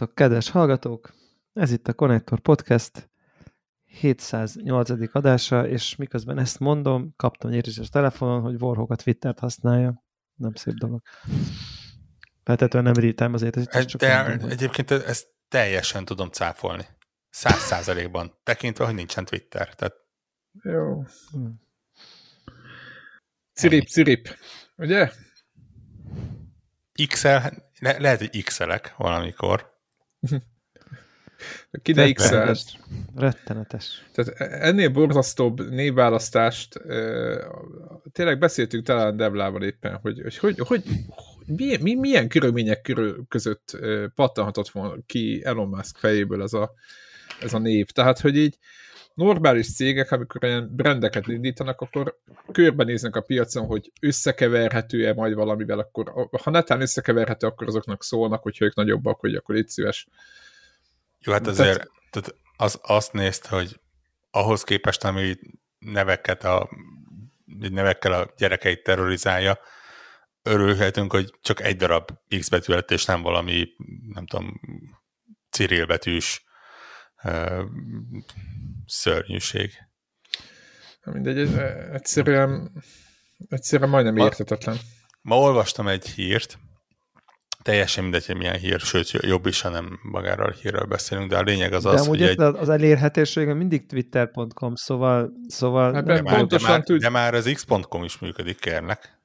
Szerbusztok, kedves hallgatók! Ez itt a Connector Podcast 708. adása, és miközben ezt mondom, kaptam egy a telefonon, hogy Warhawk a Twittert használja. Nem szép dolog. Feltetően nem real azért. Ez ez csak De mondom, egyébként ezt teljesen tudom cáfolni. Száz százalékban. Tekintve, hogy nincsen Twitter. Tehát... Jó. Hmm. Cirip, cirip. Ugye? XL, le, lehet, hogy XL-ek valamikor. Ki ne x Rettenetes. Tehát ennél borzasztóbb névválasztást tényleg beszéltünk talán Deblával éppen, hogy hogy, hogy, hogy milyen, milyen körülmények körül, között pattanhatott volna ki Elon Musk fejéből ez a, ez a név. Tehát, hogy így normális cégek, amikor ilyen brendeket indítanak, akkor körbenéznek a piacon, hogy összekeverhető-e majd valamivel, akkor ha netán összekeverhető, akkor azoknak szólnak, hogyha ők nagyobbak, hogy akkor itt szíves. Jó, hát azért tehát, tehát az, azt nézte, hogy ahhoz képest, ami neveket a, nevekkel a gyerekeit terrorizálja, örülhetünk, hogy csak egy darab X betű lett, és nem valami, nem tudom, Cyril betűs uh, szörnyűség. Mindegy, ez egyszerűen, egyszerűen majdnem ma, értetetlen. Ma olvastam egy hírt, teljesen mindegy, hogy milyen hír, sőt, jobb is, ha nem magáról a hírről beszélünk, de a lényeg az de az, hogy egy... az elérhetőség mindig twitter.com, szóval... szóval hát de, már, de, már, de már az x.com is működik, kérnek.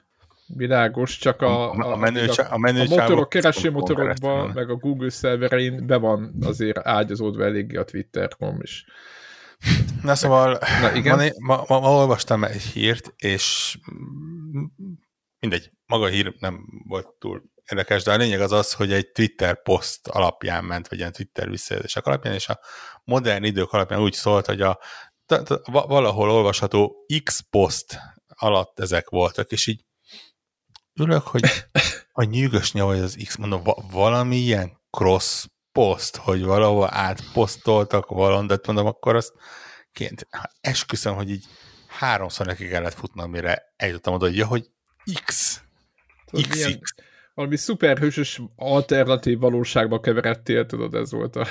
Világos, csak a, a, a, menő, a, a, menő a motorok, kereső motorokban, meg a Google szerverein be van azért ágyazódva eléggé a Twitter.com is. Na szóval, Na, igen? Ma, ma, ma, olvastam egy hírt, és mindegy, maga a hír nem volt túl érdekes, de a lényeg az az, hogy egy Twitter poszt alapján ment, vagy ilyen Twitter visszajelzések alapján, és a modern idők alapján úgy szólt, hogy a valahol olvasható X post alatt ezek voltak, és így ülök, hogy a nyűgös nyelv, az X, mondom, valami ilyen cross post, hogy valahol átposztoltak valon, de mondom, akkor azt ként, esküszöm, hogy így háromszor neki kellett futnom, mire eljutottam oda, hogy ja, hogy X. Tudod, XX. Milyen, valami szuperhősös alternatív valóságba keveredtél, tudod, ez volt a,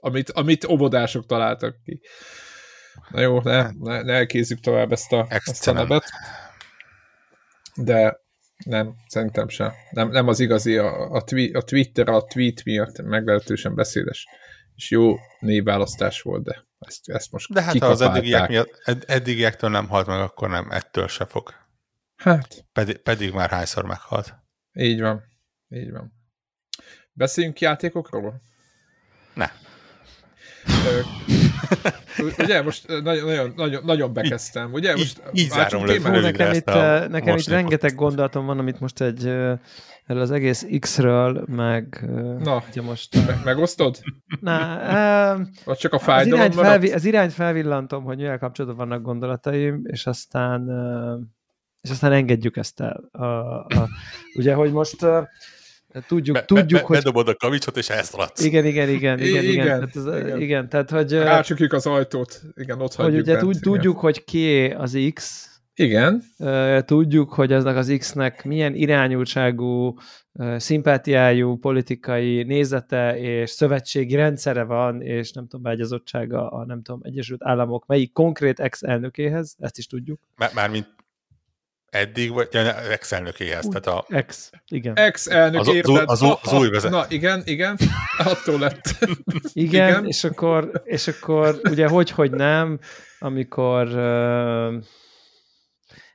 amit, amit óvodások találtak ki. Na jó, ne, hát- ne, ne elkézzük tovább ezt a, ezt a nevet. De nem, szerintem sem. Nem, nem az igazi, a, a, twi, a Twitter a tweet miatt meglehetősen beszédes, és jó névválasztás volt, de ezt, ezt most De hát ha az eddigiek miatt, ed, eddigiektől nem halt meg, akkor nem, ettől se fog. Hát. Pedig, pedig már hányszor meghalt. Így van. Így van. Beszéljünk játékokról? Ne. ugye, most nagyon, nagyon, nagyon, nagyon bekezdtem, ugye? Most így, így zárom le nekem itt, nekem itt rengeteg gondolatom van, amit most egy erről az egész X-ről, meg... Na, ugye most, me megosztod? Na, uh, Vagy csak a fájdalom az irányt, felvi, az irányt felvillantom, hogy mivel kapcsolatban vannak gondolataim, és aztán uh, és aztán engedjük ezt el. A, a, ugye, hogy most uh, tudjuk, be, tudjuk be, hogy... Bedobod a kavicsot, és elszaladsz. Igen, igen, igen, igen, igen. igen, tehát az, igen. igen tehát, hogy... Rácsukjuk az ajtót, igen, ott hogy ugye bent, tudjuk, hogy ki az X, igen. Tudjuk, hogy aznak az X-nek milyen irányultságú, szimpátiájú politikai nézete és szövetségi rendszere van, és nem tudom, beágyazottsága a nem tudom, Egyesült Államok melyik konkrét ex-elnökéhez, ezt is tudjuk. Mármint Eddig, vagy ja, ex-elnökéhez. Tehát a, ex, igen. Ex-elnök az, az, az, az, az új vezet. Na, igen, igen, attól lett. igen, igen, és akkor, és akkor ugye hogy, hogy nem, amikor uh,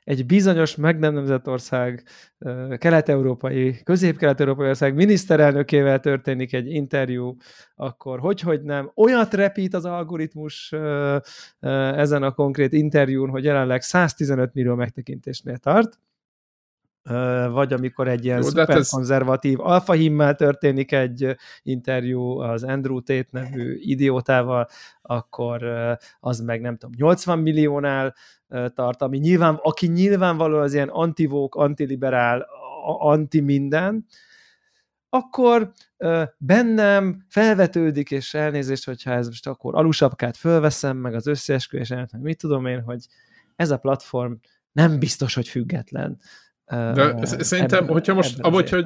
egy bizonyos meg nem nemzett ország, kelet-európai, közép-kelet-európai ország miniszterelnökével történik egy interjú, akkor hogy, hogy nem, olyat repít az algoritmus ezen a konkrét interjún, hogy jelenleg 115 millió megtekintésnél tart, vagy amikor egy ilyen szuperkonzervatív ez... alfahimmel történik egy interjú az Andrew Tate nevű idiótával, akkor az meg nem tudom, 80 milliónál tart, ami nyilván, aki nyilvánvalóan az ilyen antivók, antiliberál, anti minden, akkor bennem felvetődik, és elnézést, hogyha ez most akkor alusapkát fölveszem, meg az összeesküvés mit tudom én, hogy ez a platform nem biztos, hogy független. De szerintem, ebben, hogyha most, amúgy, hogy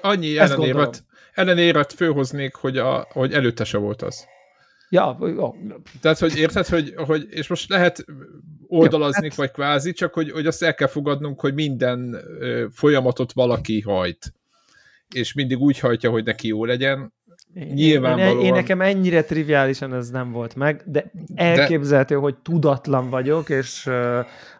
annyi ellenévet, ellenére főhoznék, hogy, a, hogy előtte se volt az. Ja, ja. Tehát, hogy érted, hogy, hogy és most lehet oldalazni, ja, hát... vagy kvázi, csak hogy, hogy azt el kell fogadnunk, hogy minden folyamatot valaki hajt. És mindig úgy hajtja, hogy neki jó legyen, Nyilvánvalóan. Én, én nekem ennyire triviálisan ez nem volt meg, de elképzelhető, de... hogy tudatlan vagyok, és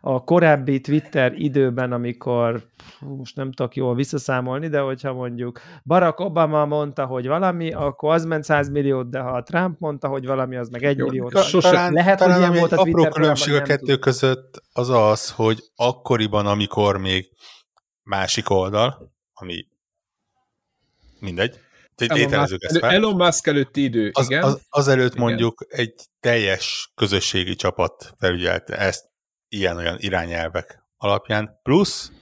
a korábbi Twitter időben, amikor most nem tudok jól visszaszámolni, de hogyha mondjuk Barack Obama mondta, hogy valami, akkor az ment 100 milliót, de ha Trump mondta, hogy valami, az meg egy Jó, milliót. Sose, talán, lehet, talán hogy ilyen volt a Twitter apró különbség a kettő tud. között az az, hogy akkoriban, amikor még másik oldal, ami mindegy, Elon Musk, ezt fel. Elon Musk előtti idő, az, igen. Az, azelőtt igen. mondjuk egy teljes közösségi csapat felügyelte ezt ilyen-olyan irányelvek alapján, plusz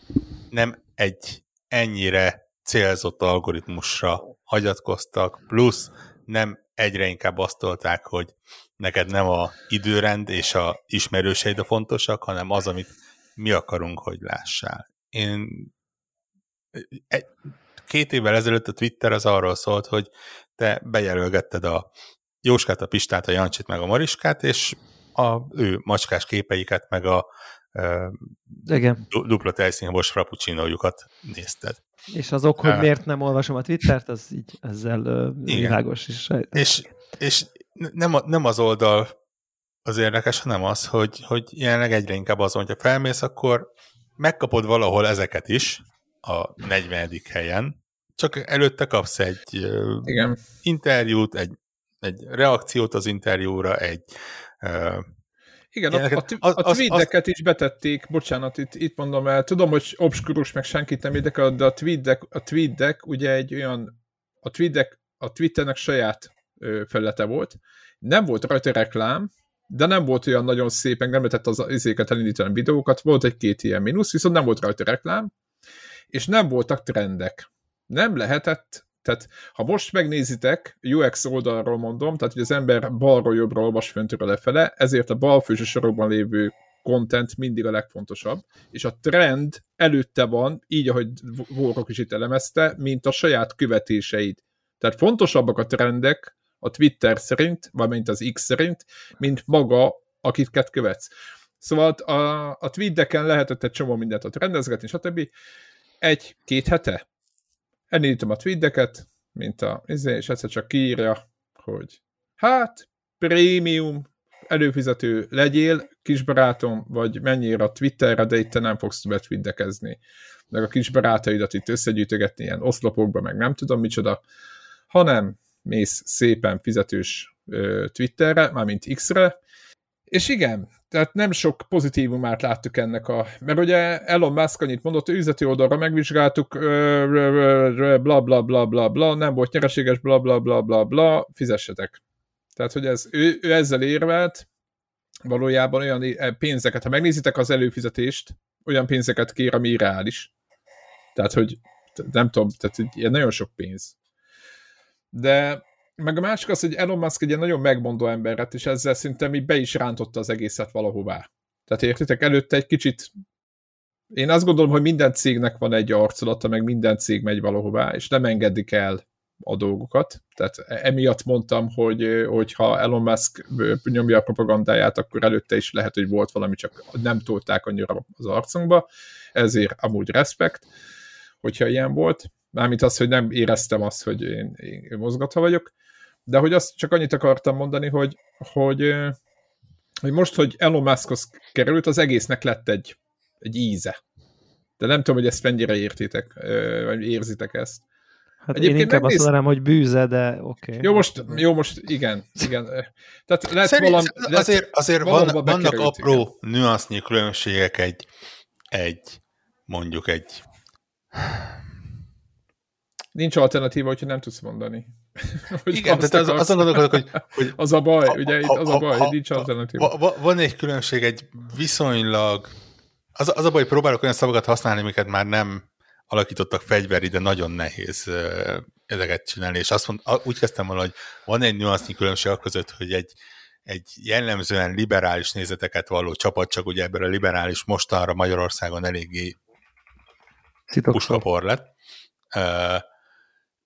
nem egy ennyire célzott algoritmusra hagyatkoztak, plusz nem egyre inkább azt tolták, hogy neked nem a időrend és a ismerőseid a fontosak, hanem az, amit mi akarunk, hogy lássál. Én két évvel ezelőtt a Twitter az arról szólt, hogy te bejelölgetted a Jóskát, a Pistát, a Jancsit, meg a Mariskát, és a ő macskás képeiket, meg a uh, Igen. dupla tejszínhabos frappuccinójukat nézted. És az ok, hogy miért nem olvasom a Twittert, az így ezzel uh, világos is. És, és nem, nem az oldal az érdekes, hanem az, hogy, hogy jelenleg egyre inkább az, hogyha felmész, akkor megkapod valahol ezeket is, a 40. helyen, csak előtte kapsz egy Igen. interjút, egy, egy reakciót az interjúra, egy uh, igen, a, a, a, tweeteket is betették, bocsánat, itt, itt mondom el, tudom, hogy obskurus, meg senkit nem érdekel, de a tweetek, a tweetek ugye egy olyan, a tweetek, a Twitternek saját ö, felülete volt, nem volt rajta reklám, de nem volt olyan nagyon szép, meg nem lehetett az izéket elindítani videókat, volt egy-két ilyen mínusz, viszont nem volt rajta reklám, és nem voltak trendek. Nem lehetett, tehát ha most megnézitek, UX oldalról mondom, tehát hogy az ember balról jobbra olvas föntről lefele, ezért a bal felső sorokban lévő content mindig a legfontosabb, és a trend előtte van, így ahogy Vorok is itt elemezte, mint a saját követéseid. Tehát fontosabbak a trendek a Twitter szerint, vagy mint az X szerint, mint maga, akiket követsz. Szóval a, a tweeteken lehetett egy csomó mindent ott rendezgetni, stb egy-két hete elindítom a tweeteket, mint a izé, és egyszer csak kiírja, hogy hát, prémium, előfizető legyél, kisbarátom, vagy mennyire a Twitterre, de itt te nem fogsz többet tweetekezni. Meg a kisbarátaidat itt összegyűjtögetni ilyen oszlopokba, meg nem tudom micsoda, hanem mész szépen fizetős Twitterre, mármint X-re, és igen, tehát nem sok pozitívumát láttuk ennek a... Mert ugye Elon Musk annyit mondott, üzleti oldalra megvizsgáltuk, bla bla bla bla bla, nem volt nyereséges, bla bla bla bla bla, fizessetek. Tehát, hogy ez, ő, ő ezzel érvelt, valójában olyan pénzeket, ha megnézitek az előfizetést, olyan pénzeket kér, ami reális. Tehát, hogy nem tudom, tehát ilyen nagyon sok pénz. De meg a másik az, hogy Elon Musk egy ilyen nagyon megmondó ember lett, és ezzel szinte mi be is rántotta az egészet valahová. Tehát értitek, előtte egy kicsit én azt gondolom, hogy minden cégnek van egy arculata, meg minden cég megy valahová, és nem engedik el a dolgokat. Tehát emiatt mondtam, hogy ha Elon Musk nyomja a propagandáját, akkor előtte is lehet, hogy volt valami, csak nem tolták annyira az arcunkba, ezért amúgy respekt, hogyha ilyen volt. Mármint az, hogy nem éreztem azt, hogy én, én mozgatva vagyok. De hogy azt csak annyit akartam mondani, hogy, hogy, hogy most, hogy Elon Muskhoz került, az egésznek lett egy, egy íze. De nem tudom, hogy ezt mennyire értitek, vagy érzitek ezt. Hát Egyébként én inkább megnéz... azt mondanám, hogy bűze, de oké. Okay. Jó, most, jó, most igen, igen. Tehát lett Szerint, valami, lett, azért, azért van, vannak apró igen. nüansznyi különbségek egy, egy, mondjuk egy Nincs alternatíva, hogyha nem tudsz mondani. Igen, tehát az, azon gondolkodok, hogy, hogy... Az a baj, ugye itt az a, a baj, hogy nincs alternatíva. Van egy különbség, egy viszonylag... Az, az a baj, hogy próbálok olyan szavakat használni, amiket már nem alakítottak fegyveri, de nagyon nehéz ezeket csinálni, és azt mond, úgy kezdtem volna, hogy van egy nüansznyi különbség között, hogy egy, egy jellemzően liberális nézeteket való csapat, csak ugye ebből a liberális mostanra Magyarországon eléggé puskapor lett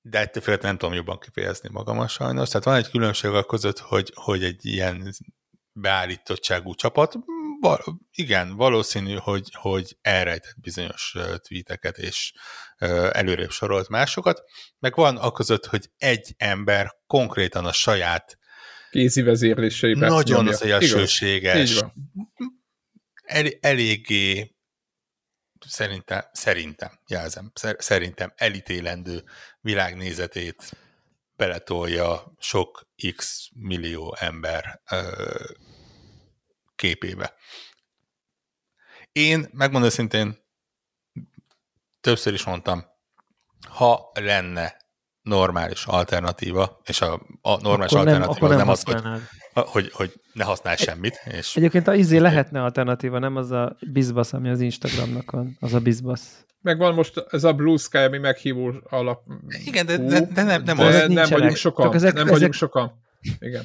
de ettől félre nem tudom jobban kifejezni magamat sajnos. Tehát van egy különbség a között, hogy, hogy egy ilyen beállítottságú csapat, val- igen, valószínű, hogy, hogy elrejtett bizonyos tweeteket és előrébb sorolt másokat, meg van a között, hogy egy ember konkrétan a saját kézi vezérléseiben nagyon szélsőséges, el, eléggé szerintem, szerintem, jelzem, szerintem elítélendő világnézetét beletolja sok x millió ember ö, képébe. Én, megmondom szintén, többször is mondtam, ha lenne normális alternatíva, és a, a normális akkor alternatíva nem, nem az, hogy, hogy, hogy ne használj semmit. És Egyébként az izé lehetne alternatíva, nem az a bizbasz, ami az Instagramnak van, az a bizbasz. Meg van most ez a Blue Sky, ami meghívó alap. Igen, de, de, de nem, nem de az. Nem vagyunk sokan. Csak ezek, nem ezek... vagyunk sokan. Igen.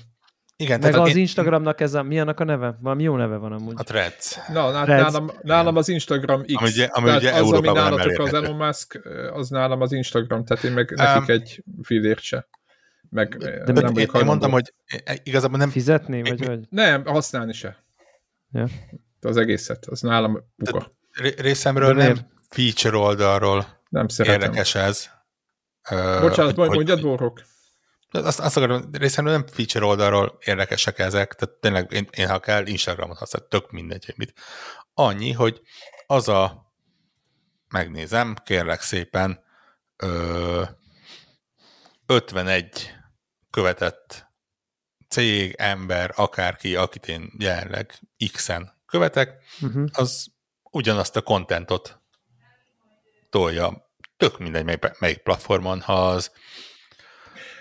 Igen, Meg az én... Instagramnak ez a, mi annak a neve? Valami jó neve van amúgy. A Threads. Na, ná, Threads. Nálam, nálam az Instagram X. Ami ugye, ami ugye az, ami nálatok az Elon Musk, az nálam az Instagram, tehát én meg um, nekik egy fillért se. Meg de nem én, én mondtam, hogy igazából nem... Fizetni, vagy hogy? Nem, használni se. Ja. Az egészet, az nálam buka. Részemről nem feature oldalról nem szeretem. érdekes ez. Bocsánat, hogy, mondjad, Borok. Azt, azt akarom, részemről nem feature oldalról érdekesek ezek, tehát tényleg én, én ha kell Instagramot használok, tök mindegy, hogy mit. Annyi, hogy az a, megnézem, kérlek szépen, ö, 51 követett cég, ember, akárki, akit én jelenleg X-en követek, uh-huh. az ugyanazt a kontentot tolja. Tök mindegy, melyik, melyik platformon, ha az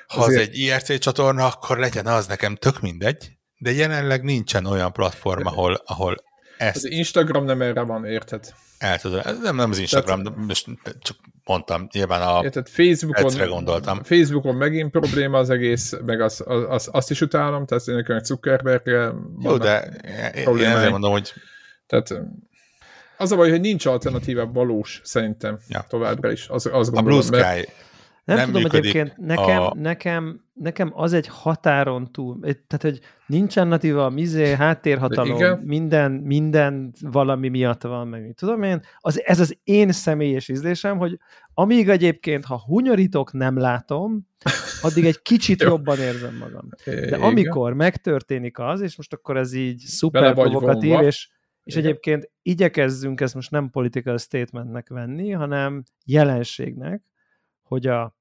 ha Azért... az egy IRC csatorna, akkor legyen az nekem tök mindegy, de jelenleg nincsen olyan platform, ahol, ahol ezt... Az Instagram nem erre van, érted? El tudom, nem, nem az Instagram, Tehát, most csak mondtam, nyilván a érted, Facebookon, gondoltam. Facebookon megint probléma az egész, meg az, az, az, azt is utálom, tehát nekem zuckerberg Jó, de én ezért mondom, hogy tehát az a baj, hogy nincs alternatíva valós, szerintem ja. továbbra is. Az, azt gondolom, a Blue Sky mert, nem, nem tudom, egyébként nekem, a... nekem, nekem az egy határon túl, tehát hogy nincs natíva mizé, háttérhatalom, minden, minden valami miatt van, meg tudom én, az, ez az én személyes ízlésem, hogy amíg egyébként, ha hunyorítok, nem látom, addig egy kicsit jobban érzem magam. De amikor megtörténik az, és most akkor ez így szuper provokatív, és, és egyébként igyekezzünk ezt most nem political statementnek venni, hanem jelenségnek, hogy a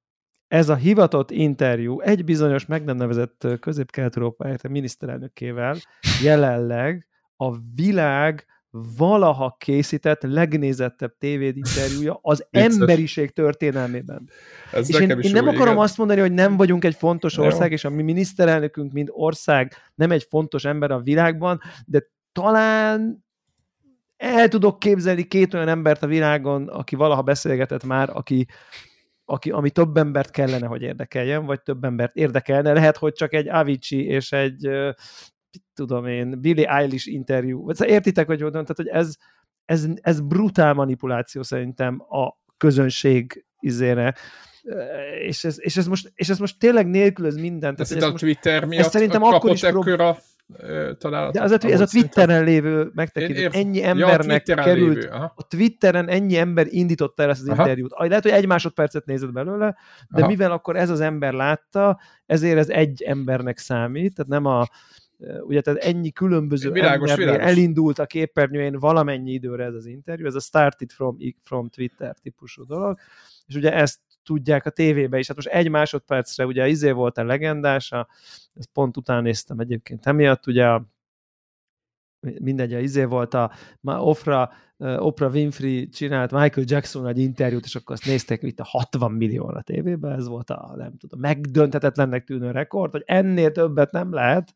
ez a hivatott interjú egy bizonyos meg nem nevezett közép-kelet-európai miniszterelnökével jelenleg a világ valaha készített legnézettebb tévédinterjúja az emberiség történelmében. Ez és én, én nem akarom igen. azt mondani, hogy nem vagyunk egy fontos ország, Jó. és a mi miniszterelnökünk, mint ország nem egy fontos ember a világban, de talán el tudok képzelni két olyan embert a világon, aki valaha beszélgetett már, aki aki, ami több embert kellene, hogy érdekeljen, vagy több embert érdekelne. Lehet, hogy csak egy Avicii és egy, tudom én, Billy Eilish interjú. Szóval értitek, hogy mondom, tehát, hogy ez, ez, ez brutál manipuláció szerintem a közönség izére és ez, és ez, most, és ez most tényleg nélkülöz mindent. Ez, ez a Twitter miatt szerintem akkor is prób- találatot. De az a, ez a Twitteren lévő megtekintő, ennyi embernek ja, a került, lévő, a Twitteren ennyi ember indította el ezt az aha. interjút. Lehet, hogy egy másodpercet nézett belőle, de aha. mivel akkor ez az ember látta, ezért ez egy embernek számít, tehát nem a ugye tehát ennyi különböző világos, ember világos. elindult a képernyőjén valamennyi időre ez az interjú, ez a started from, from Twitter típusú dolog, és ugye ezt tudják a tévébe is. Hát most egy másodpercre ugye izé volt a legendás, a, ezt pont után néztem egyébként emiatt, ugye a, mindegy, a izé volt a, ma Ofra Oprah Winfrey csinált Michael Jackson egy interjút, és akkor azt nézték itt a 60 millió a tévében, ez volt a, nem tudom, megdöntetetlennek tűnő rekord, hogy ennél többet nem lehet,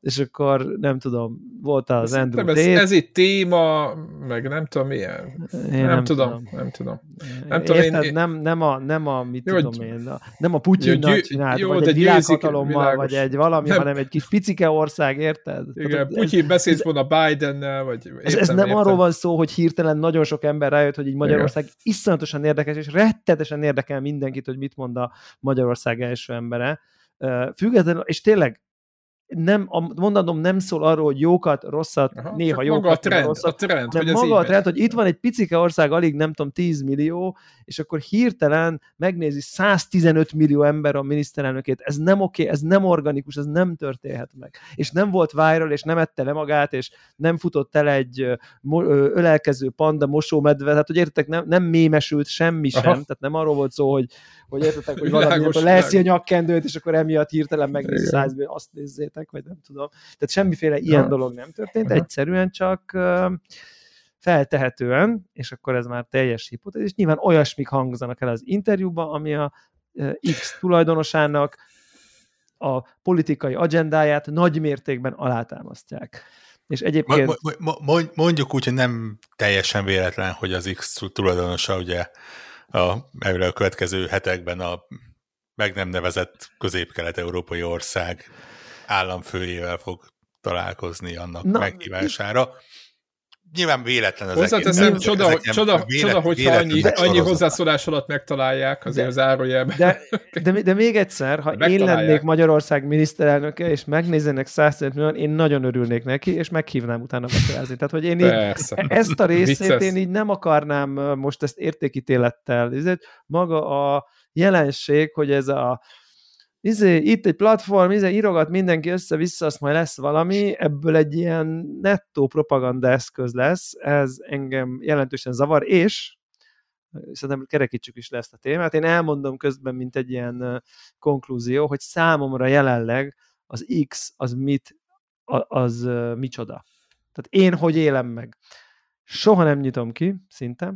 és akkor nem tudom, volt az ez, Andrew ez, ez itt téma, meg nem tudom milyen. Én nem, nem tudom, tudom, nem tudom. Nem, tudom Érted, én, nem, nem, a, nem a, mit jó, tudom én, a, nem a Putyinnal csinált, jó, vagy egy világhatalommal, vagy egy valami, nem. hanem egy kis picike ország, érted? Igen, Tehát, Putyin beszélt volna Bidennel, vagy ez, ez nem nem arról van szó, hogy hirtelen nagyon sok ember rájött, hogy így Magyarország Igen. iszonyatosan érdekes, és rettetesen érdekel mindenkit, hogy mit mond a Magyarország első embere. Függetlenül, és tényleg nem, a mondanom nem szól arról, hogy jókat, rosszat, Aha, néha jókat, maga a trend, rosszat, a trend, de hogy maga a trend, hogy itt van egy picike ország, alig nem tudom, 10 millió, és akkor hirtelen megnézi 115 millió ember a miniszterelnökét. Ez nem oké, okay, ez nem organikus, ez nem történhet meg. És nem volt viral, és nem ette le magát, és nem futott el egy ölelkező panda mosómedve, tehát hogy értek, nem, nem mémesült semmi sem, Aha. tehát nem arról volt szó, hogy, hogy értetek, hogy valami, leszi a nyakkendőt, és akkor emiatt hirtelen megnézi 100 azt nézzét beszéltek, vagy nem tudom. Tehát semmiféle ilyen dolog nem történt, egyszerűen csak feltehetően, és akkor ez már teljes hipotézis, nyilván olyasmik hangzanak el az interjúban, ami a X tulajdonosának a politikai agendáját nagy mértékben alátámasztják. És egyébként... Mondjuk úgy, hogy nem teljesen véletlen, hogy az X tulajdonosa ugye a, a következő hetekben a meg nem nevezett közép-kelet-európai ország államfőjével fog találkozni annak Na, meghívására. Nyilván véletlen az Hozzáteszem, egész. csoda, ezek csoda, vélet, csoda hogyha annyi, annyi hozzászólás alatt megtalálják azért de, az árójelben. De, de, de, még egyszer, ha én lennék Magyarország miniszterelnöke, és megnézzenek 105 millió, én nagyon örülnék neki, és meghívnám utána vacsorázni. Tehát, hogy én így, ezt a részét én így nem akarnám most ezt értékítélettel. Ez maga a jelenség, hogy ez a izé, itt egy platform, izé, írogat mindenki össze-vissza, azt majd lesz valami, ebből egy ilyen nettó propaganda eszköz lesz, ez engem jelentősen zavar, és szerintem kerekítsük is le ezt a témát. Én elmondom közben, mint egy ilyen konklúzió, hogy számomra jelenleg az X az mit, az micsoda. Tehát én hogy élem meg. Soha nem nyitom ki, szinte,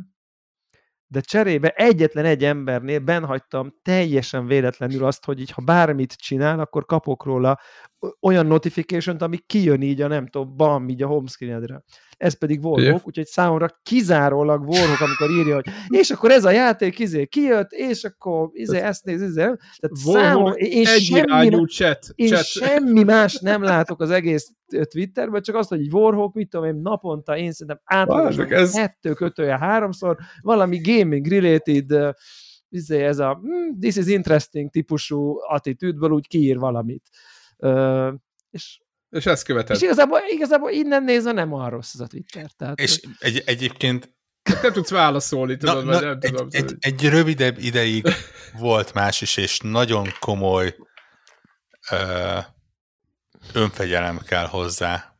de cserébe egyetlen egy embernél benhagytam teljesen véletlenül azt, hogy így, ha bármit csinál, akkor kapok róla olyan notification ami kijön így a nem tudom, bam, így a homescreenedre. Ez pedig Warhawk, úgyhogy számomra kizárólag Warhawk, amikor írja, hogy és akkor ez a játék izé kijött, és akkor izé ezt néz, izé. Tehát számomra, én, semmi, chat, én chat. semmi más nem látok az egész Twitterben, csak azt, hogy egy Warhawk, mit tudom én, naponta én szerintem átlagosan ez... kettő kötője háromszor, valami gaming related izé, ez a hmm, this is interesting típusú attitűdből úgy kiír valamit. Uh, és és ezt követed. És igazából, igazából innen nézve nem olyan rossz az a Twitter. Tehát, és egy, egyébként nem tudsz válaszolni, tudod, na, na, nem tudom. Egy, egy, egy rövidebb ideig volt más is, és nagyon komoly ö, önfegyelem kell hozzá,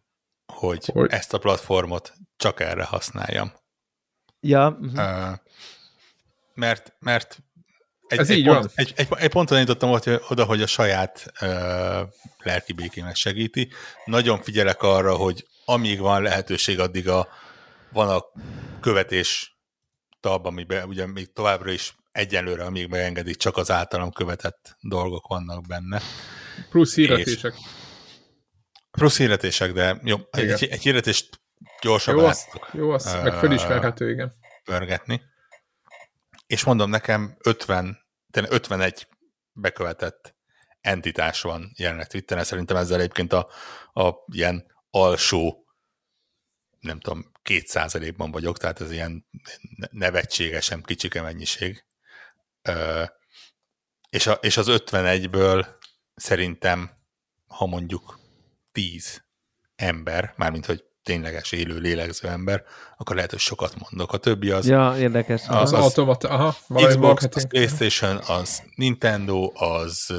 hogy, hogy ezt a platformot csak erre használjam. Ja. Uh-huh. Ö, mert, mert egy, Ez egy így pont, van. Egy, egy, egy ponton jutottam oda, hogy a saját uh, lelki békémet segíti. Nagyon figyelek arra, hogy amíg van lehetőség, addig a, van a követés tab, amiben ugye még továbbra is egyenlőre, amíg megengedik, csak az általam követett dolgok vannak benne. Plusz hirdetések. Plusz hirdetések, de jó, egy, egy hirdetést gyorsabban jó, az, jó, az, uh, meg felismerhető, igen. Pörgetni. És mondom, nekem 50 51 bekövetett entitás van jelenleg Twitteren, szerintem ezzel egyébként a, a ilyen alsó, nem tudom, két százalékban vagyok, tehát ez ilyen nevetségesen kicsike mennyiség. Ö, és, a, és az 51-ből szerintem, ha mondjuk 10 ember, mármint hogy tényleges élő lélegző ember, akkor lehet, hogy sokat mondok. A többi az... Ja, érdekes. Az, az, az automata, aha. Xbox, az Playstation, az Nintendo, az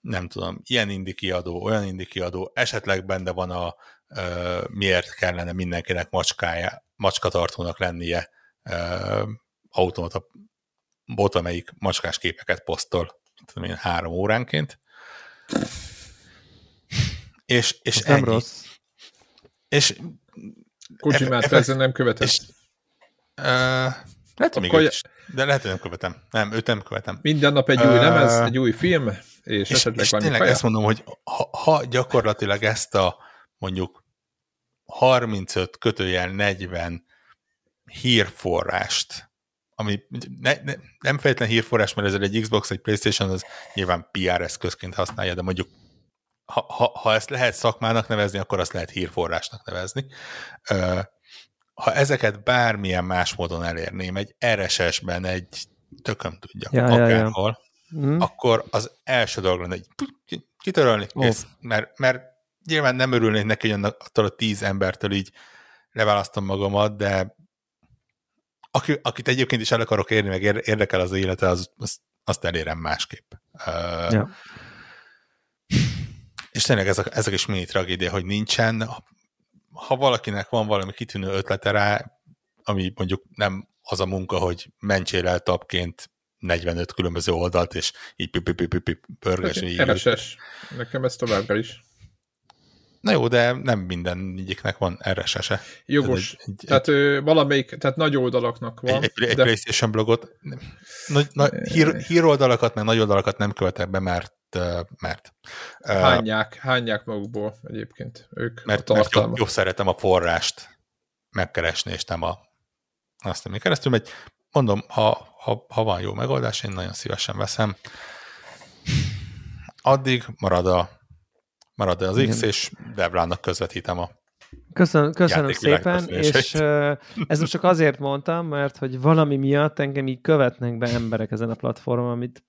nem tudom, ilyen indi kiadó, olyan indi kiadó, esetleg benne van a uh, miért kellene mindenkinek macskája, macskatartónak lennie uh, automata bot, amelyik macskás képeket posztol tudom én, három óránként. És, és ennyi. Nem rossz. És Kojimát ezzel nem követem. És, uh, lehet, hogy is, de lehet, hogy nem követem. Nem, őt nem követem. Minden nap egy új uh, lemez, egy új film, és, és esetleg és tényleg kaja? ezt mondom, hogy ha, ha gyakorlatilag ezt a mondjuk 35 kötőjel 40 hírforrást, ami ne, ne, nem feltétlen hírforrás, mert ez egy Xbox, egy Playstation, az nyilván PR eszközként használja, de mondjuk ha, ha, ha ezt lehet szakmának nevezni, akkor azt lehet hírforrásnak nevezni. ha ezeket bármilyen más módon elérném, egy RSS-ben, egy tököm tudja, ja, akárhol, ja, ja. Mm. akkor az első dolog lenne, hogy kitörölni, kész, mert, mert nyilván nem örülnék neki, hogy attól a tíz embertől így leválasztom magamat, de aki, akit egyébként is el akarok érni, meg érdekel az élete, az, az, azt elérem másképp. Ja. És tényleg ez a, ez a kis mini tragédia, hogy nincsen, ha valakinek van valami kitűnő ötlete rá, ami mondjuk nem az a munka, hogy mentsél el tapként 45 különböző oldalt, és így pörgesni. RSS. Nekem ez továbbra is. Na jó, de nem minden egyiknek van RSS-e. Jogos. Tehát, egy, tehát egy, valamelyik, tehát nagy oldalaknak van. Egy, egy, de... PlayStation blogot, nagy, nagy, hír, híroldalakat, meg nagy oldalakat nem követek be, mert mert hányják, hányják magukból egyébként ők mert, a mert jobb, jobb, szeretem a forrást megkeresni, és nem a azt, ami keresztül megy. Mondom, ha, ha, ha van jó megoldás, én nagyon szívesen veszem. Addig marad a marad az X, Igen. és Devlának közvetítem a Köszönöm, köszönöm szépen, és uh, ez most csak azért mondtam, mert hogy valami miatt engem így követnek be emberek ezen a platformon, amit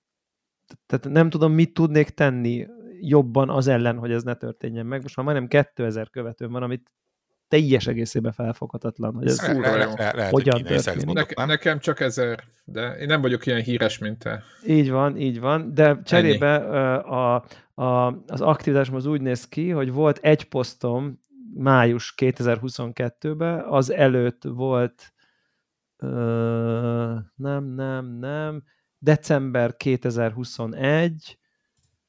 tehát nem tudom, mit tudnék tenni jobban az ellen, hogy ez ne történjen meg. Most már majdnem 2000 követőm van, amit teljes egészében felfoghatatlan, hogy ez le, le, le, le, hogyan történik. Ne, nekem csak ezer, de én nem vagyok ilyen híres, mint te. Így van, így van, de cserébe a, a, az aktivitásom az úgy néz ki, hogy volt egy posztom május 2022-ben, az előtt volt ö, nem, nem, nem, december 2021,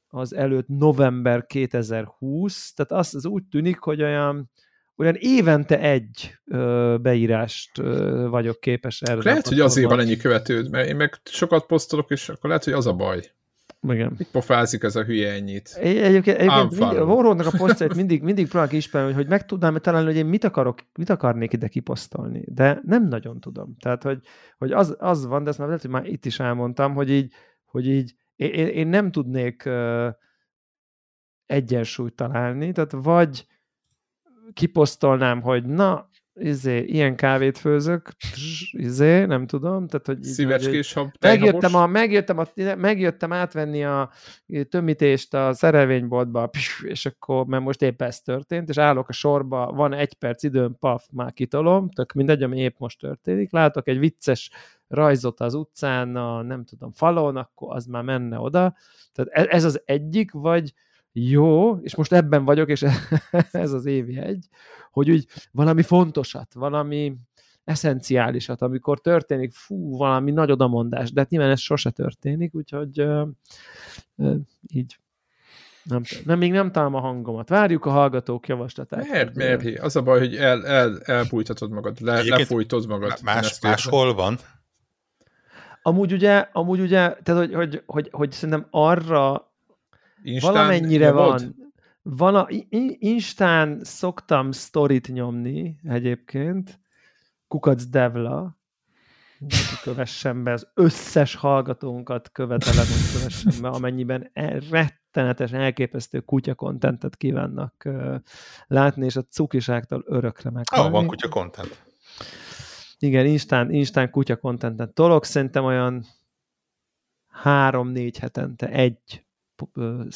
az előtt november 2020, tehát az, az úgy tűnik, hogy olyan, olyan évente egy ö, beírást ö, vagyok képes erre. Lehet, hogy azért van ennyi követőd, mert én meg sokat posztolok, és akkor lehet, hogy az a baj. Igen. Mit pofázik ez a hülye ennyit? Egyébként, egyébként mindig, a Warhol-nak a posztjait mindig, mindig próbálok ismerni, hogy meg tudnám találni, hogy én mit akarok, mit akarnék ide kiposztolni, de nem nagyon tudom. Tehát, hogy, hogy az, az van, de ezt már lehet, hogy már itt is elmondtam, hogy így, hogy így én, én nem tudnék uh, egyensúlyt találni, tehát vagy kiposztolnám, hogy na, izé, ilyen kávét főzök, izé, nem tudom, tehát, hogy... Szívecskés hab, megjöttem, a, megjöttem, a, megjöttem átvenni a tömítést a szerelvényboltba, és akkor, mert most épp ez történt, és állok a sorba, van egy perc időm, paf, már kitolom, tök mindegy, ami épp most történik, látok egy vicces rajzot az utcán, a nem tudom, falon, akkor az már menne oda. Tehát e, ez az egyik, vagy jó, és most ebben vagyok, és ez az évi egy, hogy úgy valami fontosat, valami eszenciálisat, amikor történik, fú, valami nagy odamondás, de hát nyilván ez sose történik, úgyhogy uh, uh, így nem, nem, még nem találom a hangomat. Várjuk a hallgatók javaslatát. Miért, miért? Az a baj, hogy el, el, elbújtatod magad, le, lefújtod magad. Más, máshol van? Amúgy ugye, amúgy ugye tehát hogy, hogy, hogy, hogy szerintem arra Instán valamennyire van. Van a, Instán szoktam sztorit nyomni egyébként, Kukac Devla, kövessen be, az összes hallgatónkat követelem, hogy kövessen be, amennyiben e, rettenetes, elképesztő kutya kontentet kívánnak uh, látni, és a cukiságtól örökre meghalni. Ah, van kutya kontent. Igen, Instán, Instán kutya kontentet tolok, szerintem olyan három-négy hetente egy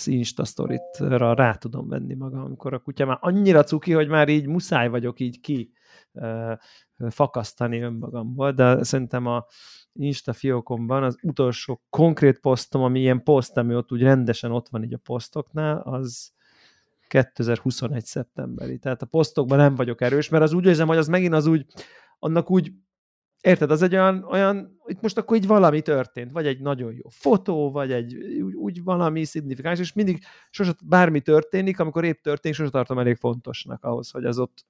Insta sztoritra rá tudom venni magam, amikor a kutya már annyira cuki, hogy már így muszáj vagyok így ki fakasztani önmagamból, de szerintem a Insta fiókomban az utolsó konkrét posztom, ami ilyen poszt, ami ott úgy rendesen ott van így a posztoknál, az 2021. szeptemberi. Tehát a posztokban nem vagyok erős, mert az úgy érzem, hogy az megint az úgy, annak úgy Érted, az egy olyan, olyan, itt most akkor így valami történt, vagy egy nagyon jó fotó, vagy egy úgy, úgy valami szignifikáns, és mindig sose bármi történik, amikor épp történik, sose tartom elég fontosnak ahhoz, hogy az ott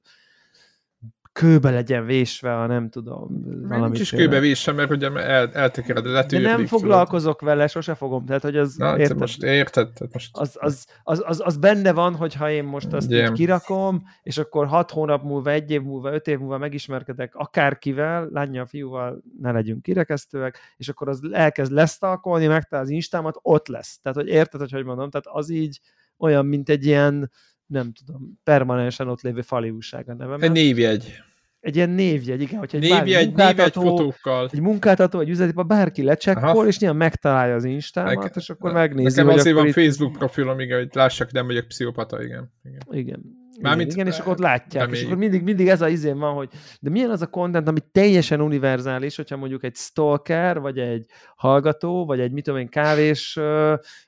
kőbe legyen vésve, ha nem tudom. Meg nincs is kőbe vésve, mert ugye el, eltekered, letűrlik. De nem foglalkozok tudod. vele, sose fogom. Tehát, hogy az, Na, érted? most érted? Most... Az, az, az, az, az, benne van, hogyha én most azt így kirakom, és akkor hat hónap múlva, egy év múlva, öt év múlva megismerkedek akárkivel, lánya, fiúval, ne legyünk kirekesztőek, és akkor az elkezd lesztalkolni, megtalál az instámat, ott lesz. Tehát, hogy érted, hogy hogy mondom? Tehát az így olyan, mint egy ilyen nem tudom, permanensen ott lévő fali újság a nevem. Egy névjegy. Egy ilyen névjegy, igen, hogyha egy, névjegy, munkáltató, névjegy fotókkal. egy munkáltató, egy üzleti, bárki lecsekkol, és nyilván megtalálja az Instámat, Nek, és akkor megnézi. Nekem azért van itt... Facebook profilom, igen, hogy lássak, nem vagyok pszichopata, igen. Igen. igen. Mármint, igen, és akkor ott látják, és akkor mindig, mindig ez a izén van, hogy de milyen az a content, ami teljesen univerzális, hogyha mondjuk egy stalker, vagy egy hallgató, vagy egy mit tudom én, kávés,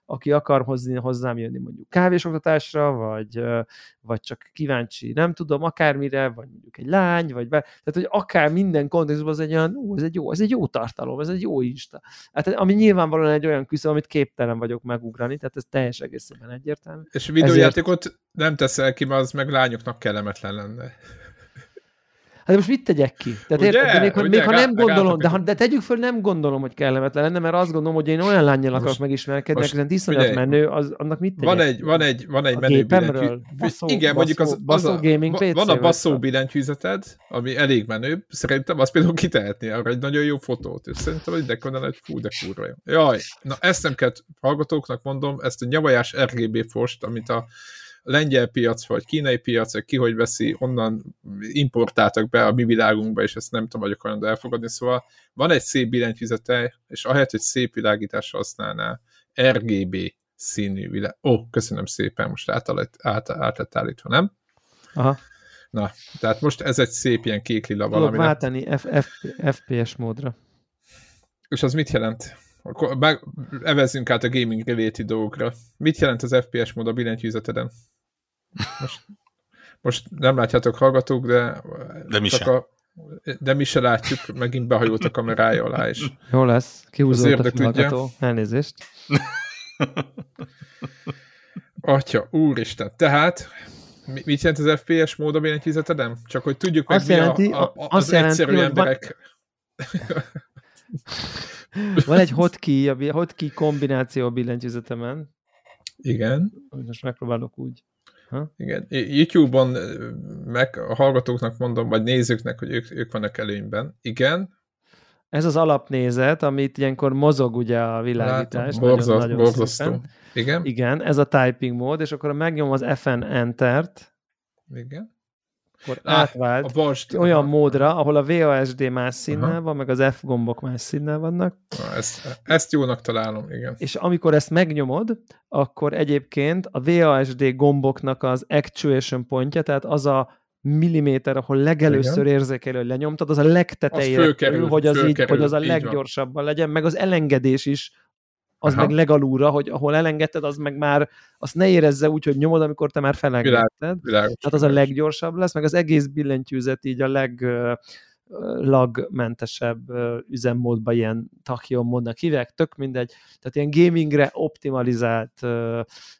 aki akar hozni, hozzám jönni mondjuk kávésoktatásra, vagy, vagy csak kíváncsi, nem tudom, akármire, vagy mondjuk egy lány, vagy be, tehát hogy akár minden kontextusban az egy olyan, ú, ez egy jó, ez egy jó tartalom, ez egy jó Insta. Hát ami nyilvánvalóan egy olyan küszöb, amit képtelen vagyok megugrani, tehát ez teljes egészében egyértelmű. És videójátékot Ezért... nem teszel ki, mert az meg lányoknak kellemetlen lenne. Hát de most mit tegyek ki? Tehát ugye, érted, de még, ugye, még ha nem gondolom, de, ha, de tegyük föl, nem gondolom, hogy kellemetlen lenne, mert azt gondolom, hogy én olyan lányjal akarok megismerkedni, aki iszonyat menő, az, annak mit tegyek? Van egy, van egy, van egy menő billentyűzeted. Igen, mondjuk az, az a, gaming van a basszó billentyűzeted, ami elég menő, szerintem azt például kitehetni arra egy nagyon jó fotót, és szerintem egy dekonál egy fú, de kurva jó. Jaj, na ezt nem kell hallgatóknak mondom, ezt a nyavajás RGB fost, amit a lengyel piac, vagy kínai piac, ki hogy veszi, onnan importáltak be a mi világunkba, és ezt nem tudom, vagyok olyan elfogadni, szóval van egy szép billentyűzete, és ahelyett, hogy szép világításra használná, RGB színű világ. Ó, oh, köszönöm szépen, most át, át, át lett állítva, nem? Aha. Na, tehát most ez egy szép ilyen kék lila valami. Tudok váltani F, F, FPS módra. És az mit jelent? Akkor evezzünk át a gaming related dolgokra. Mit jelent az FPS mód a billentyűzeteden? Most, most nem látjátok hallgatók, de, de mi a, de mi se látjuk, megint behajolt a kamerája alá is. Jó lesz, kihúzódott a hallgató. Elnézést. Atya, úristen. Tehát, mit jelent az FPS mód a billentyűzetedem? Csak hogy tudjuk, hogy mi jelenti, a, a, az azt egyszerű jelenti, emberek... Van, van egy hotkey, a hotkey kombináció a billentyűzetemen. Igen. Most megpróbálok úgy. Ha? Igen. YouTube-on meg a hallgatóknak mondom, vagy nézőknek, hogy ők, ők vannak előnyben. Igen. Ez az alapnézet, amit ilyenkor mozog ugye a világítás. Látom, borzasztó. Nagyon, nagyon borzasztó. Igen. Igen, ez a typing mód, és akkor megnyom az FN Enter-t. Igen akkor ah, átvált a bast, olyan aha. módra, ahol a VASD más színnel aha. van, meg az F gombok más színnel vannak. Na, ezt, ezt jónak találom, igen. És amikor ezt megnyomod, akkor egyébként a VASD gomboknak az actuation pontja, tehát az a milliméter, ahol legelőször Igen. érzékelő, hogy lenyomtad, az a legtetejére, az fölkerül, hogy az, fölkerül, így, hogy az a leggyorsabban legyen, meg az elengedés is az Aha. meg legalúra, hogy ahol elengedted, az meg már azt ne érezze úgy, hogy nyomod, amikor te már felengedted. Világ, világos, Tehát az a leggyorsabb lesz, meg az egész billentyűzet így a leg lagmentesebb üzemmódban ilyen tachyon módnak hívják, tök mindegy. Tehát ilyen gamingre optimalizált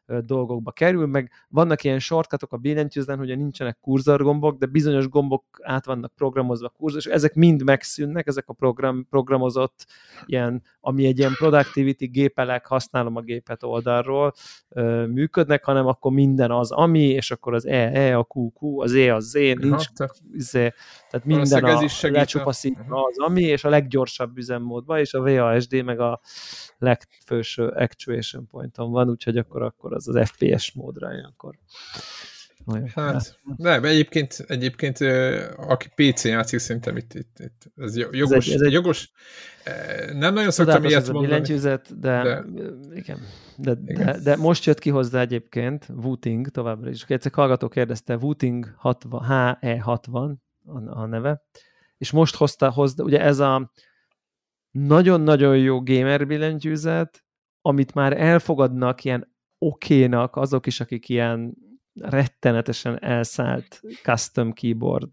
dolgokba kerül, meg vannak ilyen shortcutok a billentyűzeten, hogy nincsenek kurzorgombok, de bizonyos gombok át vannak programozva kurzor, és ezek mind megszűnnek, ezek a program, programozott ilyen, ami egy ilyen productivity gépelek, használom a gépet oldalról, működnek, hanem akkor minden az ami, és akkor az E, E, a Q, Q, az E, az Z, nincs, ha, izé, tehát minden a lecsupaszítva az ami, és a leggyorsabb üzemmódban, és a VASD meg a legfőső actuation pointon van, úgyhogy akkor, akkor az az FPS módra ilyenkor. Hát, nem, egyébként, egyébként aki PC játszik, szerintem itt, itt, itt ez jogos, ez egy, ez egy, jogos nem nagyon szoktam ilyet mondani. billentyűzet, de, de, igen. De, igen. De, de, most jött ki hozzá egyébként Wooting továbbra is. Egyszer hallgató kérdezte, Wooting 60, HE60 a, a neve, és most hozta, hozta, ugye ez a nagyon-nagyon jó gamer billentyűzet, amit már elfogadnak ilyen okénak azok is, akik ilyen rettenetesen elszállt custom keyboard